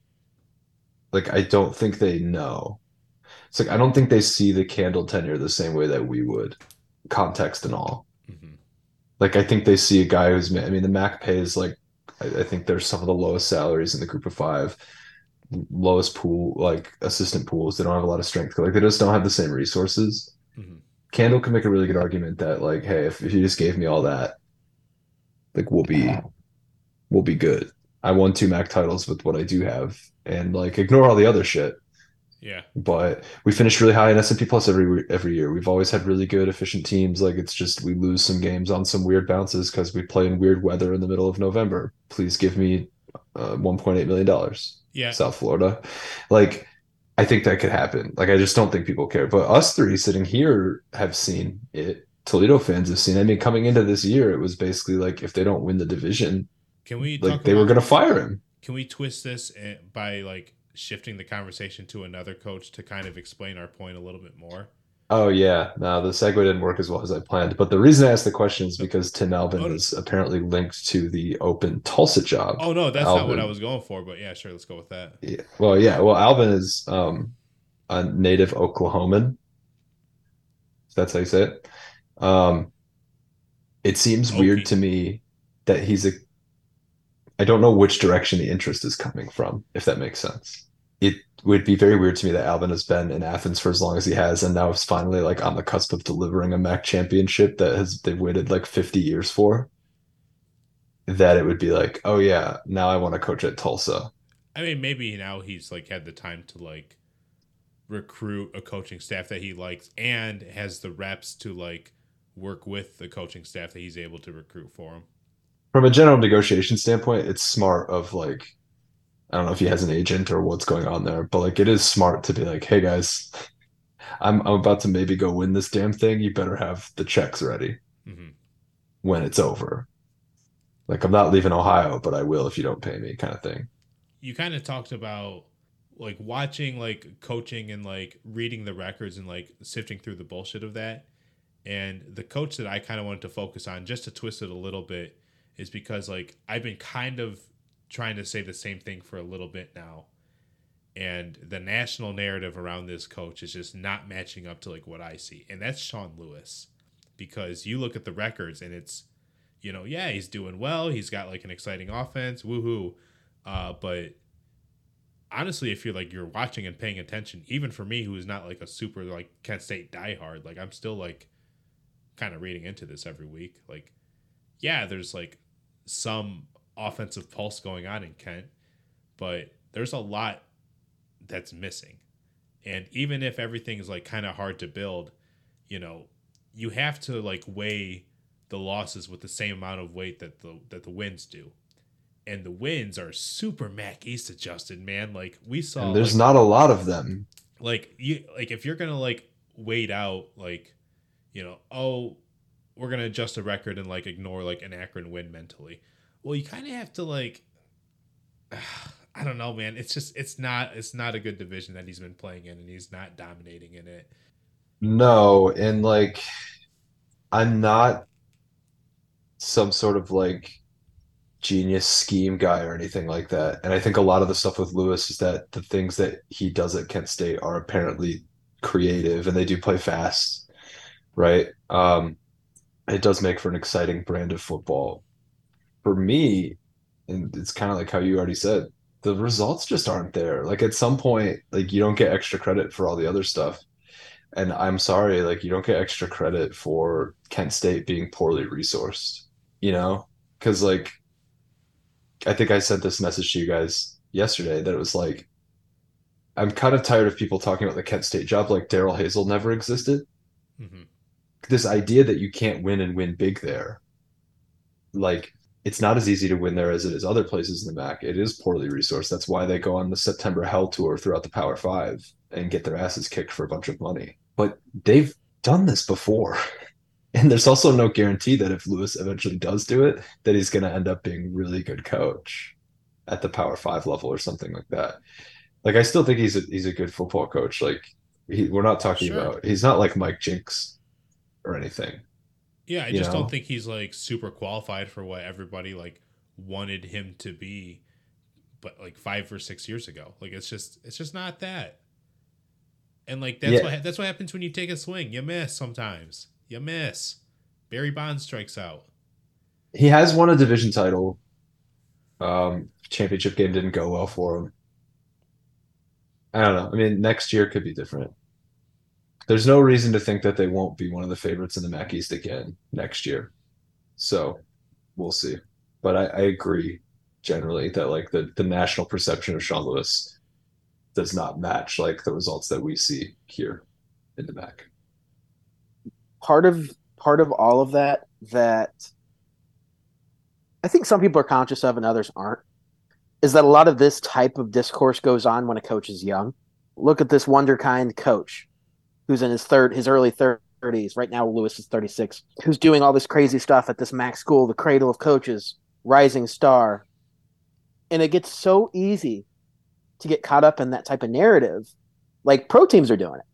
Like I don't think they know. It's like I don't think they see the candle tenure the same way that we would, context and all. Mm-hmm. Like I think they see a guy who's I mean the Mac pays like I, I think there's some of the lowest salaries in the group of five lowest pool like assistant pools they don't have a lot of strength like they just don't have the same resources mm-hmm. Candle can make a really good argument that like, hey, if, if you just gave me all that, like we'll be we'll be good. I won two MAC titles with what I do have, and like ignore all the other shit. Yeah. But we finished really high in S and P plus every every year. We've always had really good, efficient teams. Like it's just we lose some games on some weird bounces because we play in weird weather in the middle of November. Please give me uh, 1.8 million dollars. Yeah. South Florida, like I think that could happen. Like I just don't think people care. But us three sitting here have seen it. Toledo fans have seen. I mean, coming into this year, it was basically like if they don't win the division, can we like they were going to fire him? Can we twist this eh, by like shifting the conversation to another coach to kind of explain our point a little bit more? Oh yeah, no, the segue didn't work as well as I planned. But the reason I asked the question is because Tim Albin oh, is apparently linked to the open Tulsa job. Oh no, that's Albin. not what I was going for. But yeah, sure, let's go with that. Yeah, well, yeah, well, Alvin is um, a native Oklahoman. That's how you say it. Um, it seems okay. weird to me that he's a. I don't know which direction the interest is coming from, if that makes sense. It would be very weird to me that Albin has been in Athens for as long as he has, and now is finally like on the cusp of delivering a MAC championship that has they've waited like 50 years for. That it would be like, oh yeah, now I want to coach at Tulsa. I mean, maybe now he's like had the time to like recruit a coaching staff that he likes and has the reps to like work with the coaching staff that he's able to recruit for him. from a general negotiation standpoint, it's smart of like I don't know if he has an agent or what's going on there, but like it is smart to be like, hey guys, I'm I'm about to maybe go win this damn thing. You better have the checks ready Mhm. when it's over. Like I'm not leaving Ohio, but I will if you don't pay me, kind of thing. you kind of talked about like watching like coaching and like reading the records and like sifting through the bullshit of that and the coach that i kind of wanted to focus on just to twist it a little bit is because like i've been kind of trying to say the same thing for a little bit now. And the national narrative around this coach is just not matching up to like what i see. And that's sean lewis. Because you look at the records and it's you know yeah he's doing well. He's got like an exciting offense. Woohoo. Uh, but honestly, if you're like you're watching and paying attention, even for me, who's not like a super like Kent State diehard, like I'm still like kind of reading into this every week. Like, yeah, there's like some offensive pulse going on in Kent, but there's a lot that's missing. And even if everything is like kind of hard to build, you know, you have to like weigh the losses with the same amount of weight that the that the wins do and the wins are super Mac East adjusted, man. Like we saw, And there's like, not a lot of them. like you like if you're gonna like wait out like you know oh we're gonna adjust the record and like ignore like an Akron win mentally. Well, you kind of have to like I don't know, man. It's just it's not it's not a good division that he's been playing in, and he's not dominating in it. No, and like I'm not some sort of like genius scheme guy or anything like that. And I think a lot of the stuff with Lewis is that the things that he does at Kent State are apparently creative and they do play fast, right? Um, it does make for an exciting brand of football. For me, and it's kind of like how you already said, the results just aren't there. Like at some point, like you don't get extra credit for all the other stuff. And I'm sorry, like you don't get extra credit for Kent State being poorly resourced, you know? Because like I think I sent this message to you guys yesterday that it was like I'm kind of tired of people talking about the Kent State job like Darrell Hazell never existed. hmm This idea that you can't win and win big there, like it's not as easy to win there as it is other places in the MAC. It is poorly resourced. That's why they go on the September Hell tour throughout the Power Five and get their asses kicked for a bunch of money. But they've done this before. And there's also no guarantee that if Lewis eventually does do it, that he's going to end up being really good coach at the Power Five level or something like that. Like I still think he's a he's a good football coach. Like he, we're not talking Sure. about he's not like Mike Jinks or anything. Yeah, I just know? don't think he's like super qualified for what everybody like wanted him to be, but like five or six years ago. Like it's just it's just not that. And like that's Yeah. what that's what happens when you take a swing. You miss sometimes. You miss. Barry Bonds strikes out. He has won a division title. Um, championship game didn't go well for him. I don't know. I mean, next year could be different. There's no reason to think that they won't be one of the favorites in the MAC East again next year. So we'll see. But I, I agree generally that like the, the national perception of Sean Lewis does not match like the results that we see here in the MAC. part of part of all of that that I think some people are conscious of and others aren't is that a lot of this type of discourse goes on when a coach is young. Look at this wonderkind coach who's in his third his early 30s. Right now Lewis is 36. Who's doing all this crazy stuff at this Mac school, the cradle of coaches, rising star. And it gets so easy to get caught up in that type of narrative. Like pro teams are doing it.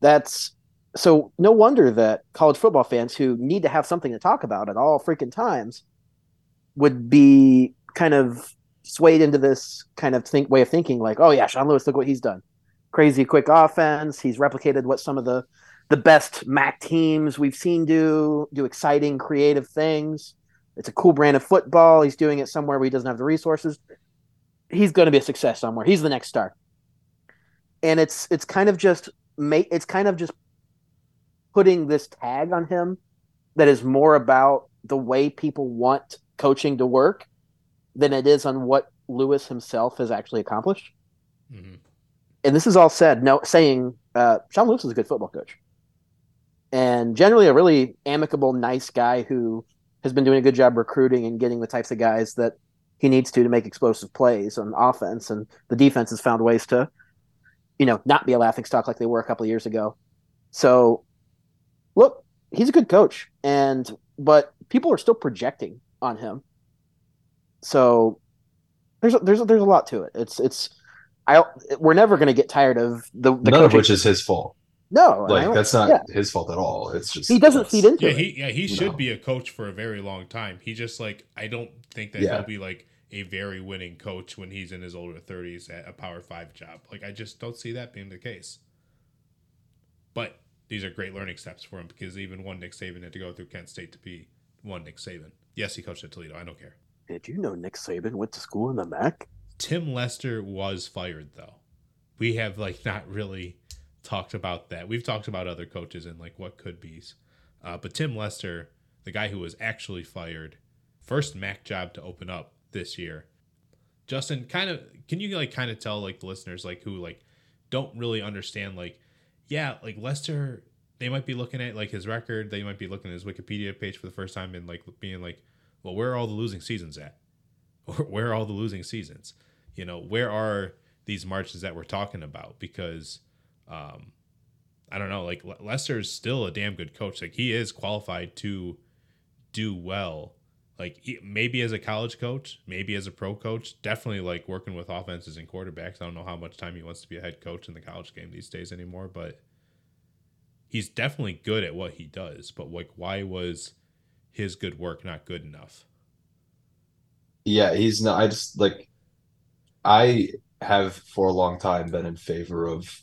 That's so no wonder that college football fans who need to have something to talk about at all freaking times would be kind of swayed into this kind of think way of thinking like oh yeah sean lewis look what he's done crazy quick offense. He's replicated what some of the the best mac teams we've seen do do exciting creative things. It's a cool brand of football. He's doing it somewhere where he doesn't have the resources. He's going to be a success somewhere. He's the next star. And it's it's kind of just make it's kind of just putting this tag on him that is more about the way people want coaching to work than it is on what Lewis himself has actually accomplished. hmm And this is all said, no saying uh, Sean Lewis is a good football coach, and generally a really amicable, nice guy who has been doing a good job recruiting and getting the types of guys that he needs to to make explosive plays on offense, and the defense has found ways to, you know, not be a laughing stock like they were a couple of years ago. So, look, he's a good coach, and but people are still projecting on him. So there's a, there's a, there's a lot to it. It's it's I we're never going to get tired of the, the none coaching. of which is his fault. no Like that's not yeah. his fault at all. It's just he doesn't feed into Yeah, it. he yeah he should No. be a coach for a very long time. He just like I don't think that Yeah. he'll be like a very winning coach when he's in his older thirties at a Power Five job. Like I just don't see that being the case. But these are great learning steps for him because even one Nick Saban had to go through Kent State to be one Nick Saban. Yes, he coached at Toledo. I don't care. Did you know Nick Saban went to school in the MAC? Tim Lester was fired though. We have like not really talked about that. We've talked about other coaches and like what could be's. Uh, but Tim Lester, the guy who was actually fired, first Mac job to open up this year. Justin, kind of can you like kind of tell like the listeners like who like don't really understand like yeah, like Lester they might be looking at like his record, they might be looking at his Wikipedia page for the first time and like being like, well, where are all the losing seasons at? Or where are all the losing seasons? You know, where are these marches that we're talking about? Because um I don't know, like Le- Lester's still a damn good coach. Like he is qualified to do well. Like maybe as a college coach, maybe as a pro coach, definitely like working with offenses and quarterbacks. I don't know how much time he wants to be a head coach in the college game these days anymore, but he's definitely good at what he does. But like, why was his good work not good enough? Yeah, he's not. I just like, I have for a long time been in favor of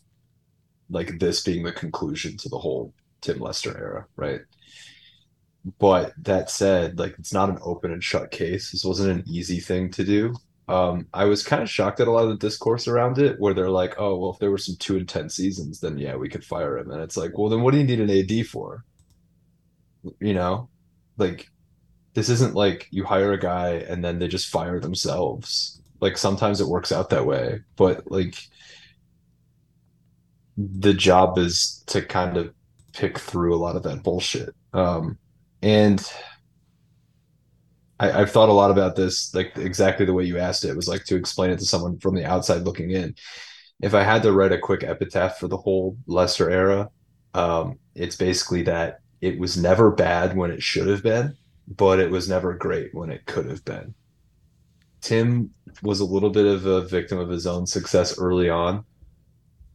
like this being the conclusion to the whole Tim Lester era, right? But that said, like it's not an open and shut case. This wasn't an easy thing to do. Um, I was kind of shocked at a lot of the discourse around it, where they're like, "Oh, well, if there were some two and ten seasons, then yeah, we could fire him." And it's like, well, then what do you need an AD for? You know, like this isn't like you hire a guy and then they just fire themselves. Like sometimes it works out that way, but like the job is to kind of pick through a lot of that bullshit. Um, and I, I've thought a lot about this, like exactly the way you asked it. It was like to explain it to someone from the outside looking in. If I had to write a quick epitaph for the whole Lester era, um, it's basically that it was never bad when it should have been, but it was never great when it could have been. Tim was a little bit of a victim of his own success early on.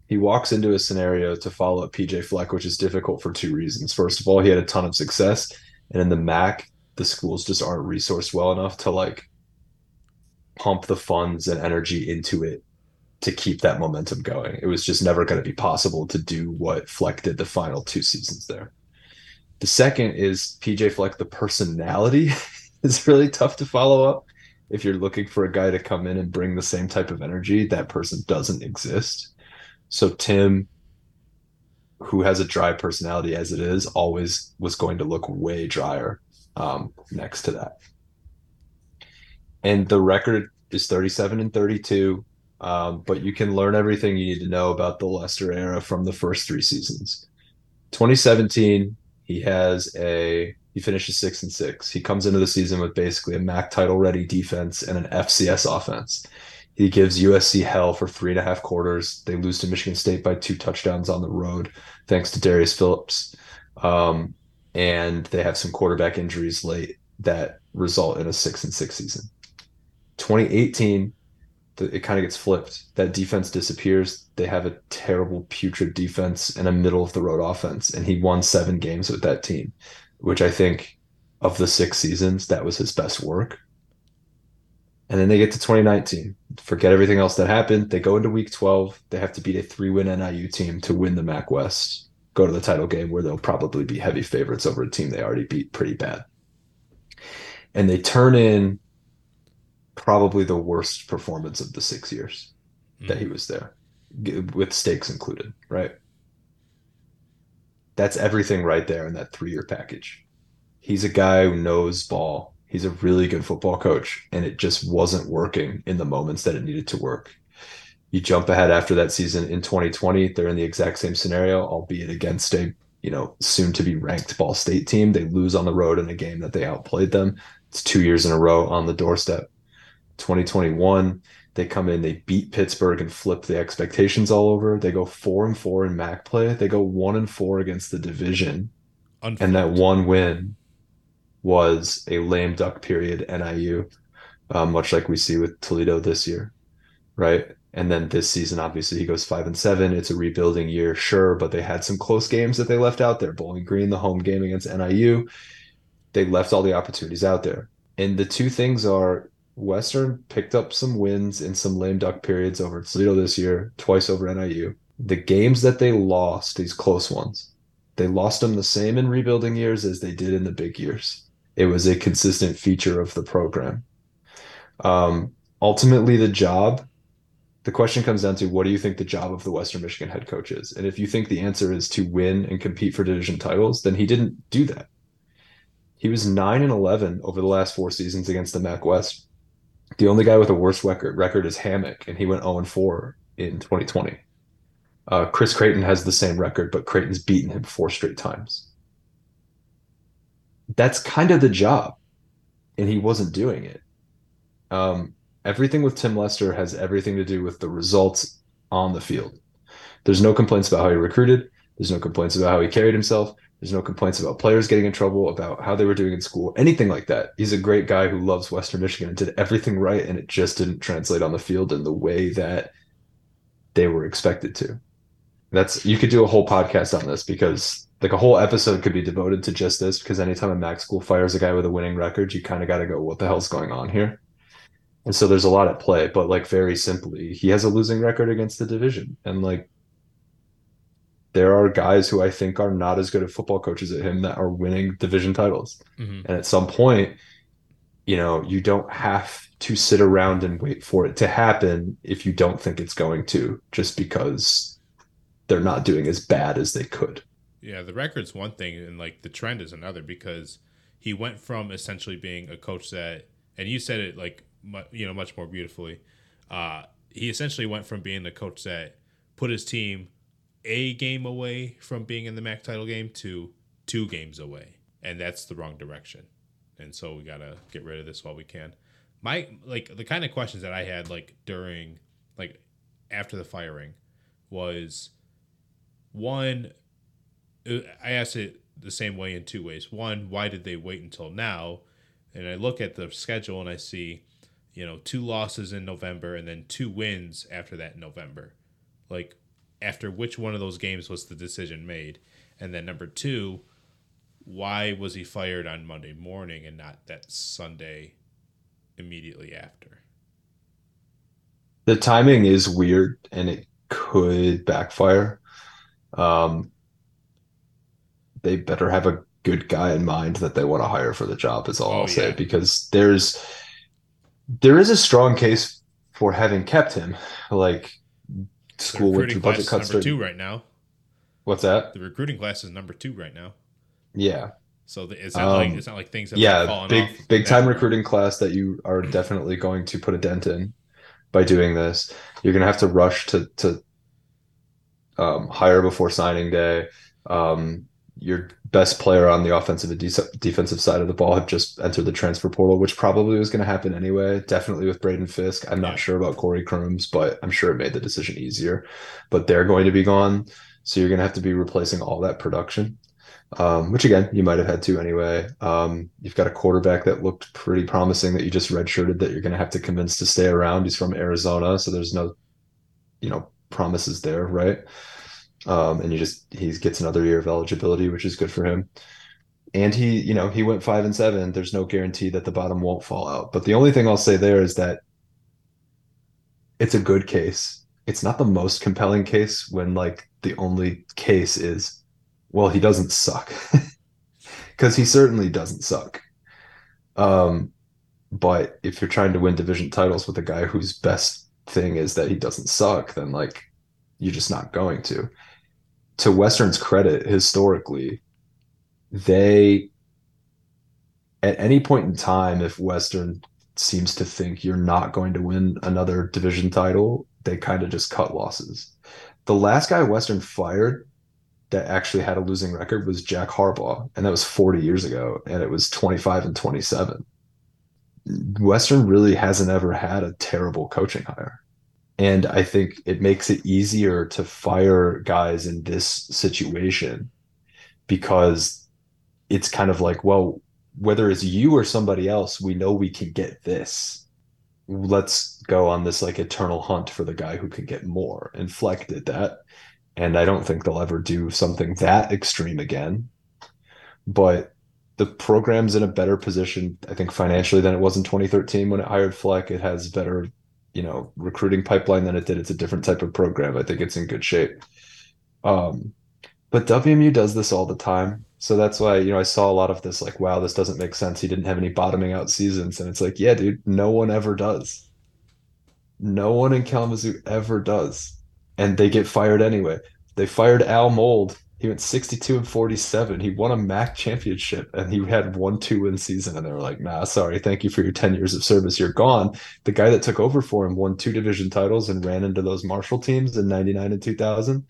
He walks into a scenario to follow up PJ Fleck, which is difficult for two reasons. First of all, he had a ton of success, and in the MAC, the schools just aren't resourced well enough to like pump the funds and energy into it to keep that momentum going. It was just never going to be possible to do what Fleck did the final two seasons there. The second is PJ Fleck, the personality is really tough to follow up. If you're looking for a guy to come in and bring the same type of energy, that person doesn't exist. So Tim, who has a dry personality as it is, always was going to look way drier um, next to that. And the record is 37 and 32. Um, but you can learn everything you need to know about the Lester era from the first three seasons. 2017, he has a he finishes six and six. He comes into the season with basically a MAC title ready defense and an FCS offense. He gives USC hell for three and a half quarters. They lose to Michigan State by two touchdowns on the road, thanks to Darius Phillips. Um, and they have some quarterback injuries late that result in a six and six season. 2018, the, it kind of gets flipped. That defense disappears. They have a terrible, putrid defense and a middle of the road offense. And he won seven games with that team, which I think of the six seasons, that was his best work. And then they get to 2019. Forget everything else that happened. They go into week 12. They have to beat a three win NIU team to win the MAC West, go to the title game where they'll probably be heavy favorites over a team they already beat pretty bad. And they turn in probably the worst performance of the six years hmm. that he was there, with stakes included, right? That's everything right there in that three year package. He's a guy who knows ball. He's a really good football coach, and it just wasn't working in the moments that it needed to work. You jump ahead after that season in 2020, they're in the exact same scenario, albeit against a you know, soon to be ranked Ball State team. They lose on the road in a game that they outplayed them. It's two years in a row on the doorstep. 2021, they come in, they beat Pittsburgh and flip the expectations all over. They go four and four in MAC play. They go one and four against the division. And that one win was a lame duck period NIU, uh, much like we see with Toledo this year, right? And then this season, obviously, he goes five and seven. It's a rebuilding year, sure, but they had some close games that they left out there. Bowling Green, the home game against NIU, they left all the opportunities out there. And the two things are Western picked up some wins in some lame duck periods over Toledo this year, twice over NIU. The games that they lost, these close ones, they lost them the same in rebuilding years as they did in the big years. It was a consistent feature of the program. Um, ultimately, the job, the question comes down to what do you think the job of the Western Michigan head coach is? And if you think the answer is to win and compete for division titles, then he didn't do that. He was 9 and 11 over the last four seasons against the MAC West. The only guy with a worse record record is Hammock, and he went 0 and 4 in 2020. Uh, Chris Creighton has the same record, but Creighton's beaten him four straight times. That's kind of the job, and he wasn't doing it. Um, everything with Tim Lester has everything to do with the results on the field. There's no complaints about how he recruited. There's no complaints about how he carried himself. There's no complaints about players getting in trouble, about how they were doing in school, anything like that. He's a great guy who loves Western Michigan and did everything right, and it just didn't translate on the field in the way that they were expected to. That's you could do a whole podcast on this because like a whole episode could be devoted to just this because anytime a Mac school fires a guy with a winning record, you kind of got to go, what the hell's going on here? And so there's a lot at play, but like very simply, he has a losing record against the division. And like there are guys who I think are not as good at football coaches at him that are winning division titles. Mm-hmm. And at some point, you know, you don't have to sit around and wait for it to happen if you don't think it's going to, just because they're not doing as bad as they could. Yeah, the record's one thing, and like the trend is another because he went from essentially being a coach that, and you said it like you know much more beautifully. Uh, he essentially went from being the coach that put his team a game away from being in the MAC title game to two games away, and that's the wrong direction. And so we gotta get rid of this while we can. My like the kind of questions that I had like during like after the firing was one. Uh, I asked it the same way in two ways. One, why did they wait until now? And I look at the schedule and I see, you know, two losses in November and then two wins after that in November. Like, after which one of those games was the decision made? And then number two, why was he fired on Monday morning and not that Sunday immediately after? The timing is weird and it could backfire. Um, they better have a good guy in mind that they want to hire for the job is all oh, I'll yeah. say because there's there is a strong case for having kept him. Like school with budget cuts. Number two right now. What's that? The recruiting class is number two right now. Yeah. So it's not um, like it's not like things. Have yeah, big big time recruiting class that you are definitely going to put a dent in by doing this. You're going to have to rush to to um, hire before signing day. Um, your best player on the offensive and de- defensive side of the ball have just entered the transfer portal, which probably was going to happen anyway. Definitely with Braden Fisk. I'm not sure about Corey Crooms, but I'm sure it made the decision easier. But they're going to be gone. So you're going to have to be replacing all that production, um, which again, you might have had to anyway. Um, you've got a quarterback that looked pretty promising that you just redshirted that you're going to have to convince to stay around. He's from Arizona. So there's no, you know, promises there, right? Um, and he just he gets another year of eligibility, which is good for him. And he, you know, he went five and seven. There's no guarantee that the bottom won't fall out. But the only thing I'll say there is that it's a good case. It's not the most compelling case when like the only case is, well, he doesn't suck, because he certainly doesn't suck. Um, but if you're trying to win division titles with a guy whose best thing is that he doesn't suck, then like you're just not going to to Western's credit, historically, they at any point in time, if Western seems to think you're not going to win another division title, they kind of just cut losses. The last guy Western fired that actually had a losing record was Jack Harbaugh, and that was 40 years ago, and it was 25 and 27. Western really hasn't ever had a terrible coaching hire. And I think it makes it easier to fire guys in this situation because it's kind of like, well, whether it's you or somebody else, we know we can get this. Let's go on this like eternal hunt for the guy who can get more. And Fleck did that. And I don't think they'll ever do something that extreme again. But the program's in a better position, I think, financially than it was in 2013 when it hired Fleck. It has better, you know, recruiting pipeline than it did. It's a different type of program. I think it's in good shape. Um, but WMU does this all the time. So that's why, you know, I saw a lot of this like, wow, this doesn't make sense. He didn't have any bottoming out seasons. And it's like, yeah, dude, no one ever does. No one in Kalamazoo ever does. And they get fired anyway. They fired Al Molde. He went 62 and 47. He won a MAC championship and he had one two win season. And they were like, nah, sorry. Thank you for your 10 years of service. You're gone. The guy that took over for him won two division titles and ran into those Marshall teams in 99 and 2000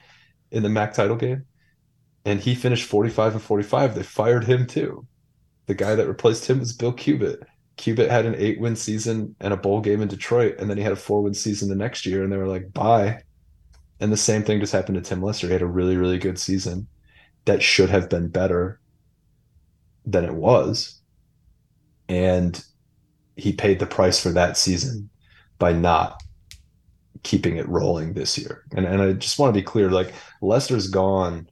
in the MAC title game and he finished 45 and 45. They fired him too. The guy that replaced him was Bill Cubit. Cubit had an eight win season and a bowl game in Detroit, and then he had a four win season the next year, and they were like, bye. And the same thing just happened to Tim Lester. He had a really, really good season that should have been better than it was. And he paid the price for that season by not keeping it rolling this year. And and I just want to be clear, like Lester's gone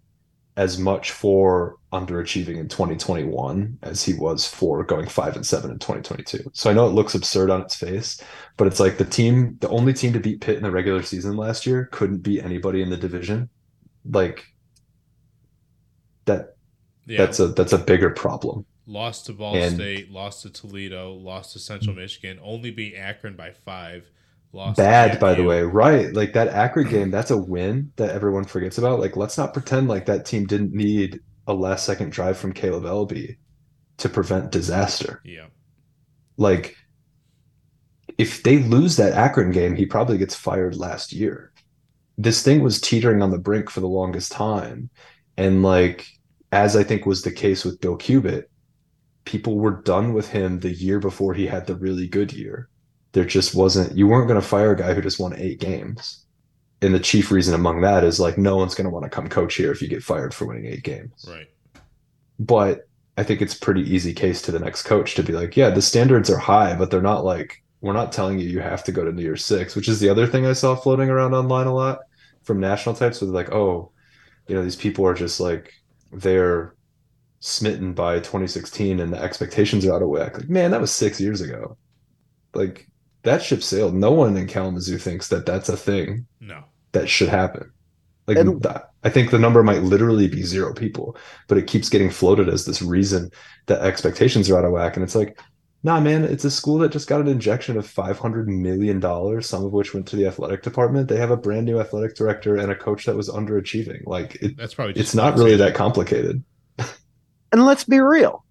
as much for underachieving in 2021 as he was for going five and seven in 2022. So I know it looks absurd on its face, but it's like the team, the only team to beat Pitt in the regular season last year couldn't beat anybody in the division. Like that, yeah. that's a that's a bigger problem. Lost to Ball and, State, lost to Toledo, lost to Central Michigan, only beat Akron by five Lost bad by the way. Right. Like that akron game that's a win that everyone forgets about. Like let's not pretend like that team didn't need a last second drive from caleb Eleby to prevent disaster. Yeah. Like if they lose that akron game he probably gets fired last year. This thing was teetering on the brink for the longest time. And like as i think was the case with bill cubit people were done with him the year before he had the really good year there just wasn't you weren't going to fire a guy who just won eight games. And the chief reason among that is like no one's going to want to come coach here if you get fired for winning eight games. Right. But i think it's pretty easy case to the next coach to be like yeah the standards are high but they're not like we're not telling you you have to go to new year's six which is the other thing i saw floating around online a lot from national types with like oh you know these people are just like they're smitten by 2016 and the expectations are out of whack. Like man that was six years ago. Like that ship sailed. No one in Kalamazoo thinks that that's a thing. No, that should happen. Like and, I think the number might literally be zero people, but it keeps getting floated as this reason that expectations are out of whack. And it's like, nah, man, it's a school that just got an injection of five hundred million dollars, some of which went to the athletic department. They have a brand new athletic director and a coach that was underachieving. Like it, that's probably it's not really that complicated. and let's be real.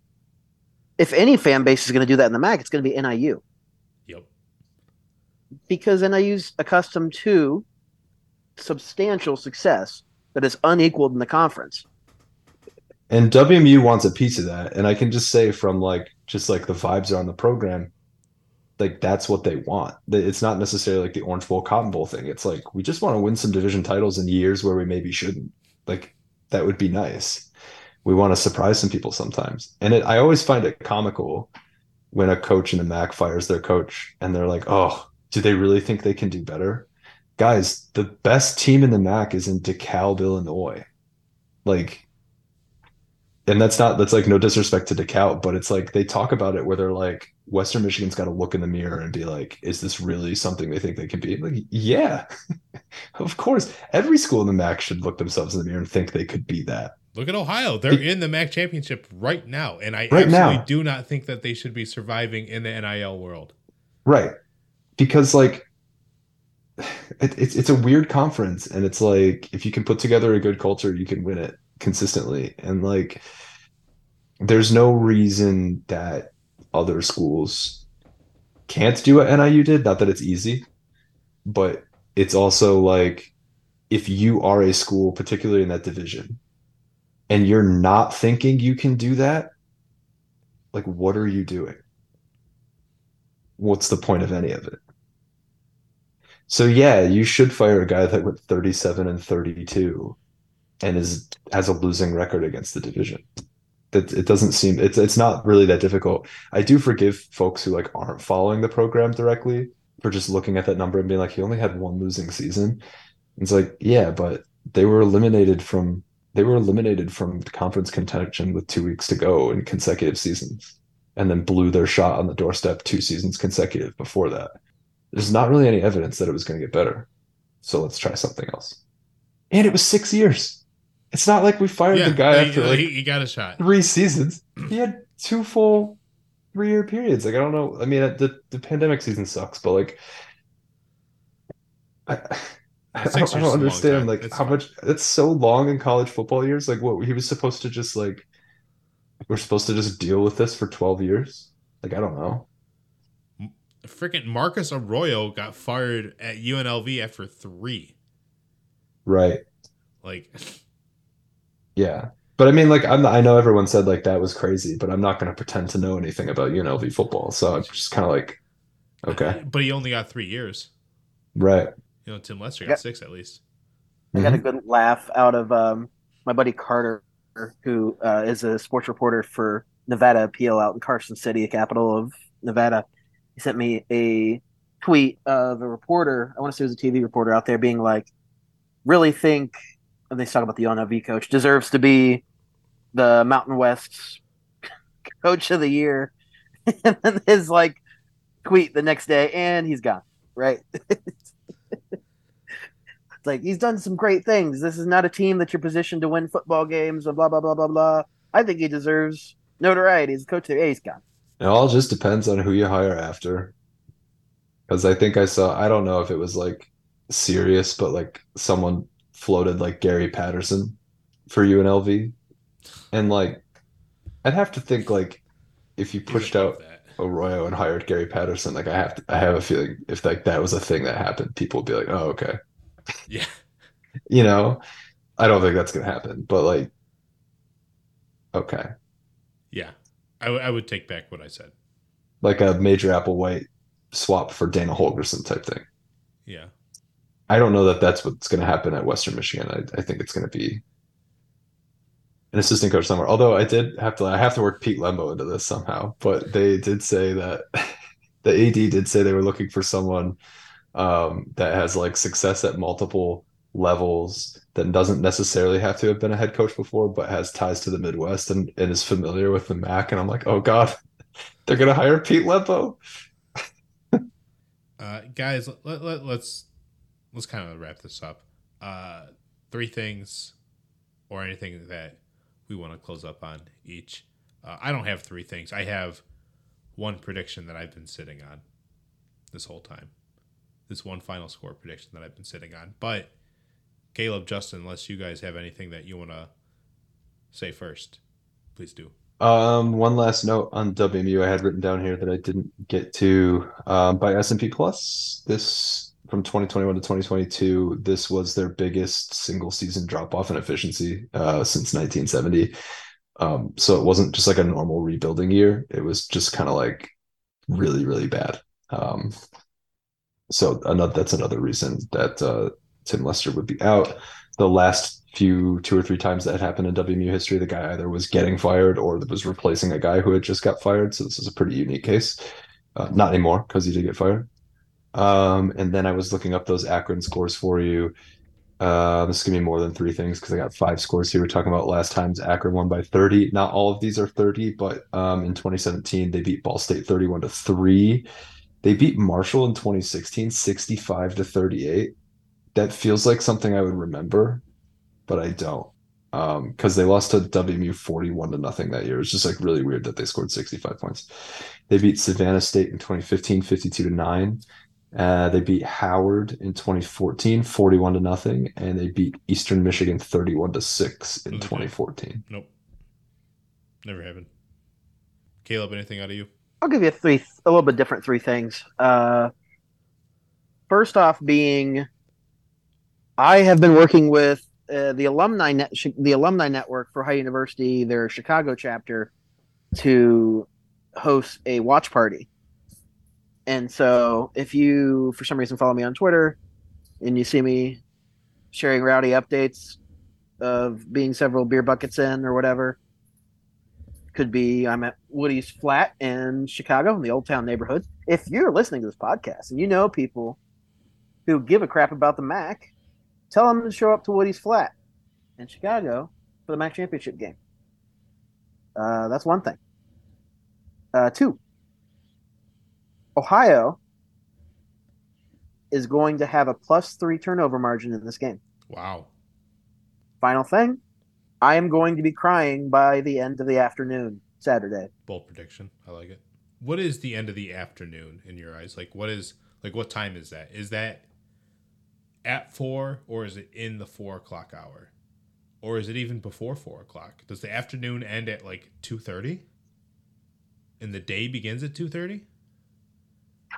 If any fan base is going to do that in the MAC, it's going to be NIU because NIU's accustomed to substantial success that is unequaled in the conference. And WMU wants a piece of that. And I can just say from like just like the vibes are on the program, like that's what they want. It's not necessarily like the Orange Bowl, Cotton Bowl thing. It's like we just want to win some division titles in years where we maybe shouldn't. Like that would be nice. We want to surprise some people sometimes. And it, I always find it comical when a coach in the MAC fires their coach and they're like, "Oh, do they really think they can do better? Guys, the best team in the MAC is in DeKalb, Illinois. Like, and that's not that's like no disrespect to DeKalb, but it's like they talk about it where they're like Western Michigan's got to look in the mirror and be like, is this really something they think they can be? Like, yeah, of course. Every school in the MAC should look themselves in the mirror and think they could be that. Look at Ohio; they're it, in the MAC championship right now, and I right absolutely now. do not think that they should be surviving in the NIL world. Right, because like it, it's it's a weird conference and it's like if you can put together a good culture you can win it consistently and like there's no reason that other schools can't do what NIU did not that it's easy but it's also like if you are a school particularly in that division and you're not thinking you can do that, like what are you doing? What's the point of any of it? So yeah, you should fire a guy that went 37 and 32 and is has a losing record against the division. That it doesn't seem it's it's not really that difficult. I do forgive folks who like aren't following the program directly for just looking at that number and being like, he only had one losing season. It's like, yeah, but they were eliminated from they were eliminated from conference contention with two weeks to go in consecutive seasons, and then blew their shot on the doorstep two seasons consecutive before that. There's not really any evidence that it was going to get better, so let's try something else. And it was six years. It's not like we fired Yeah, the guy he, after like he, he got a shot. three seasons. He had two full three year periods. Like I don't know. I mean, the the pandemic season sucks, but like I, I don't, I years is a don't understand like It's how much it's so long in college football years. Like what he was supposed to just like we're supposed to just deal with this for 12 years. Like I don't know. Freaking Marcus Arroyo got fired at UNLV after three. Right. Like, Yeah. But I mean, like, I'm I know everyone said like that was crazy, but I'm not going to pretend to know anything about UNLV football. So I'm just kind of like, okay, but he only got three years. right. You know, Tim Lester Yeah. got six at least. I got a Mhm. good laugh out of um, my buddy Carter, who uh, is a sports reporter for Nevada Appeal out in Carson City, the capital of Nevada. He sent me a tweet of a reporter. I want to say it was a TV reporter out there being like, really think, and they talk about the UNLV coach, deserves to be the Mountain West's coach of the year. and then his like tweet the next day, and he's gone, right? It's like he's done some great things. This is not a team that you're positioned to win football games. Or blah blah blah blah blah. I think he deserves notoriety as a coach. There, yeah, he's gone. It all just depends on who you hire after. Because I think I saw, I don't know if it was like serious, but like someone floated like Gary Patterson for UNLV. And like, I'd have to think like if you pushed out. Arroyo and hired Gary Patterson, like I have to, I have a feeling if like that was a thing that happened, people would be like, oh, okay. Yeah. You know, I don't think that's gonna happen, but like, okay. Yeah. I, w- I would take back what I said. Like a Major Applewhite swap for Dana Holgorsen type thing. Yeah. I don't know that that's what's going to happen at Western Michigan. I, I think it's going to be an assistant coach somewhere. Although I did have to, I have to work Pete Lembo into this somehow. But they did say that the AD did say they were looking for someone um, that has like success at multiple levels that doesn't necessarily have to have been a head coach before, but has ties to the Midwest and, and is familiar with the MAC. And I'm like, oh god, they're going to hire Pete Lembo. Uh, guys, let, let, let's let's kind of wrap this up. Uh, three things, or anything that we want to close up on each. Uh, I don't have three things. I have one prediction that I've been sitting on this whole time. This one final score prediction that I've been sitting on. But Caleb, Justin, unless you guys have anything that you want to say first, please do. Um, one last note on WMU I had written down here that I didn't get to. Um, by S&P Plus, this from 2021 to 2022, this was their biggest single season drop off in efficiency uh, since 1970. Um, so it wasn't just like a normal rebuilding year. It was just kind of like really, really bad. Um, so another that's another reason that uh, Tim Lester would be out. The last few two or three times that happened in WMU history, the guy either was getting fired or was replacing a guy who had just got fired. So this is a pretty unique case. Uh, not anymore because he did get fired. Um, and then I was looking up those Akron scores for you. Uh, this is gonna be more than three things because I got five scores here. We're talking about last times Akron won by 30. Not all of these are 30, but um, in 2017 they beat Ball State 31 to three. They beat Marshall in 2016 65 to 38. That feels like something I would remember, but I don't. Um, because they lost to WMU 41 to nothing that year. It's just like really weird that they scored 65 points. They beat Savannah State in 2015, 52 to 9. Uh, they beat Howard in 2014, 41 to nothing, and they beat Eastern Michigan 31 to 6 in Okay. 2014. Nope. Never happened. Caleb, anything out of you? I'll give you three, a little bit different three things. Uh, first off, being I have been working with uh, the alumni net, the alumni network for Ohio University, their Chicago chapter, to host a watch party. And so, if you for some reason follow me on Twitter, and you see me sharing rowdy updates of being several beer buckets in or whatever, could be I'm at Woody's flat in Chicago in the Old Town neighborhood. If you're listening to this podcast and you know people who give a crap about the MAC, tell him to show up to Woody's flat in Chicago for the MAC championship game. Uh, that's one thing. Uh, two, Ohio is going to have a plus three turnover margin in this game. Wow. Final thing, I am going to be crying by the end of the afternoon Saturday. Bold prediction. I like it. What is the end of the afternoon in your eyes? Like what is like what time is that? Is that at four or is it in the four o'clock hour? Or is it even before four o'clock? Does the afternoon end at like two thirty? And the day begins at two thirty?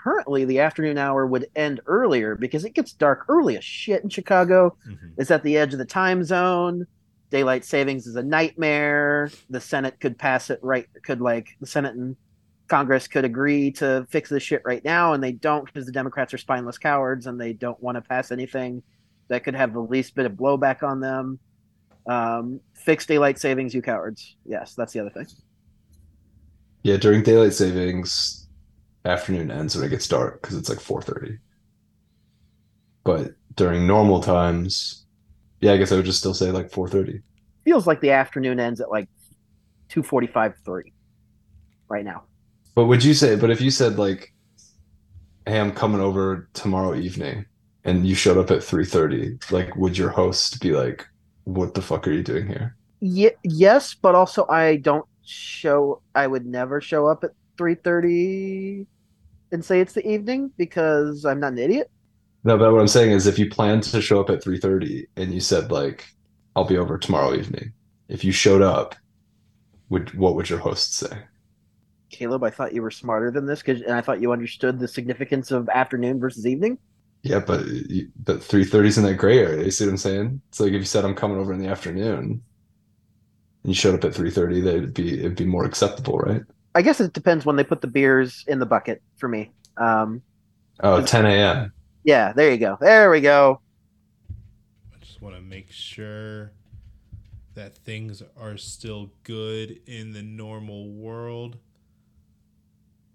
Currently the afternoon hour would end earlier because it gets dark early as shit in Chicago. Mm-hmm. It's at the edge of the time zone daylight savings is a nightmare. The Senate could pass it right, could like the Senate and Congress could agree to fix this shit right now, and they don't because the Democrats are spineless cowards and they don't want to pass anything that could have the least bit of blowback on them. Um, fix daylight savings, you cowards. Yes, that's the other thing. Yeah, during daylight savings, afternoon ends when it gets dark because it's like four thirty. But during normal times, yeah, I guess I would just still say like 4:30. Feels like the afternoon ends at like 2:45, 3 right now. But would you say? But if you said like, "Hey, I'm coming over tomorrow evening," and you showed up at 3:30, like, would your host be like, "What the fuck are you doing here?" Yeah, yes, but also I don't show. I would never show up at 3:30 and say it's the evening because I'm not an idiot. No, but what I'm saying is if you plan to show up at 3:30 and you said like I'll be over tomorrow evening, if you showed up, would what would your host say? Caleb, I thought you were smarter than this because and I thought you understood the significance of afternoon versus evening. Yeah, but but 3:30 is in that gray area. You see what I'm saying? It's like if you said I'm coming over in the afternoon and you showed up at 3:30, that'd be it'd be more acceptable, right? I guess it depends when they put the beers in the bucket for me. Um, oh, 10 a.m. Yeah, there you go. There we go. I just want to make sure that things are still good in the normal world.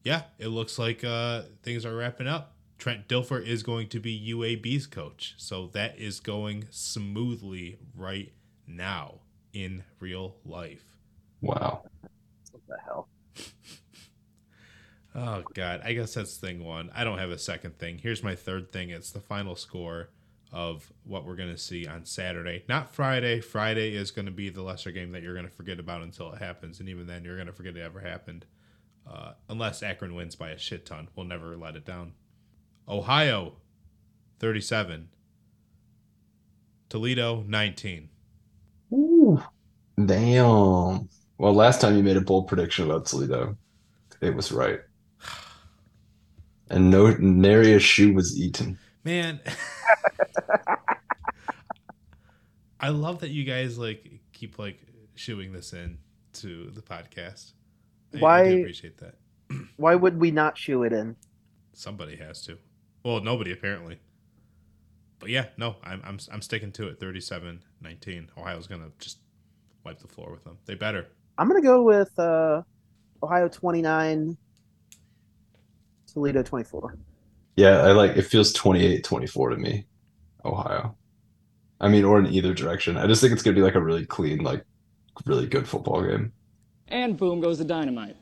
Yeah, it looks like uh, things are wrapping up. Trent Dilfer is going to be UAB's coach. So that is going smoothly right now in real life. Wow. What the hell? Oh god, I guess that's thing one. I don't have a second thing. Here's my third thing. It's the final score of what we're going to see on Saturday. Not Friday. Friday is going to be the lesser game that you're going to forget about until it happens, and even then, you're going to forget it ever happened. Uh, unless Akron wins by a shit ton, we'll never let it down. Ohio, 37. Toledo, 19. Ooh. Damn. Well, last time you made a bold prediction about Toledo, it was right and no nary a shoe was eaten. Man, I love that you guys like keep like shooing this in to the podcast. I, why? I appreciate that. why would we not shoe it in? Somebody has to. Well, nobody apparently. But yeah, no, I'm I'm I'm sticking to it. 37-19. Ohio's gonna just wipe the floor with them. They better. I'm gonna go with uh, Ohio 29, Toledo 24. Yeah, I like it feels 28 24 to me, Ohio. I mean, or in either direction. I just think it's going to be like a really clean, like really good football game. And boom goes the dynamite.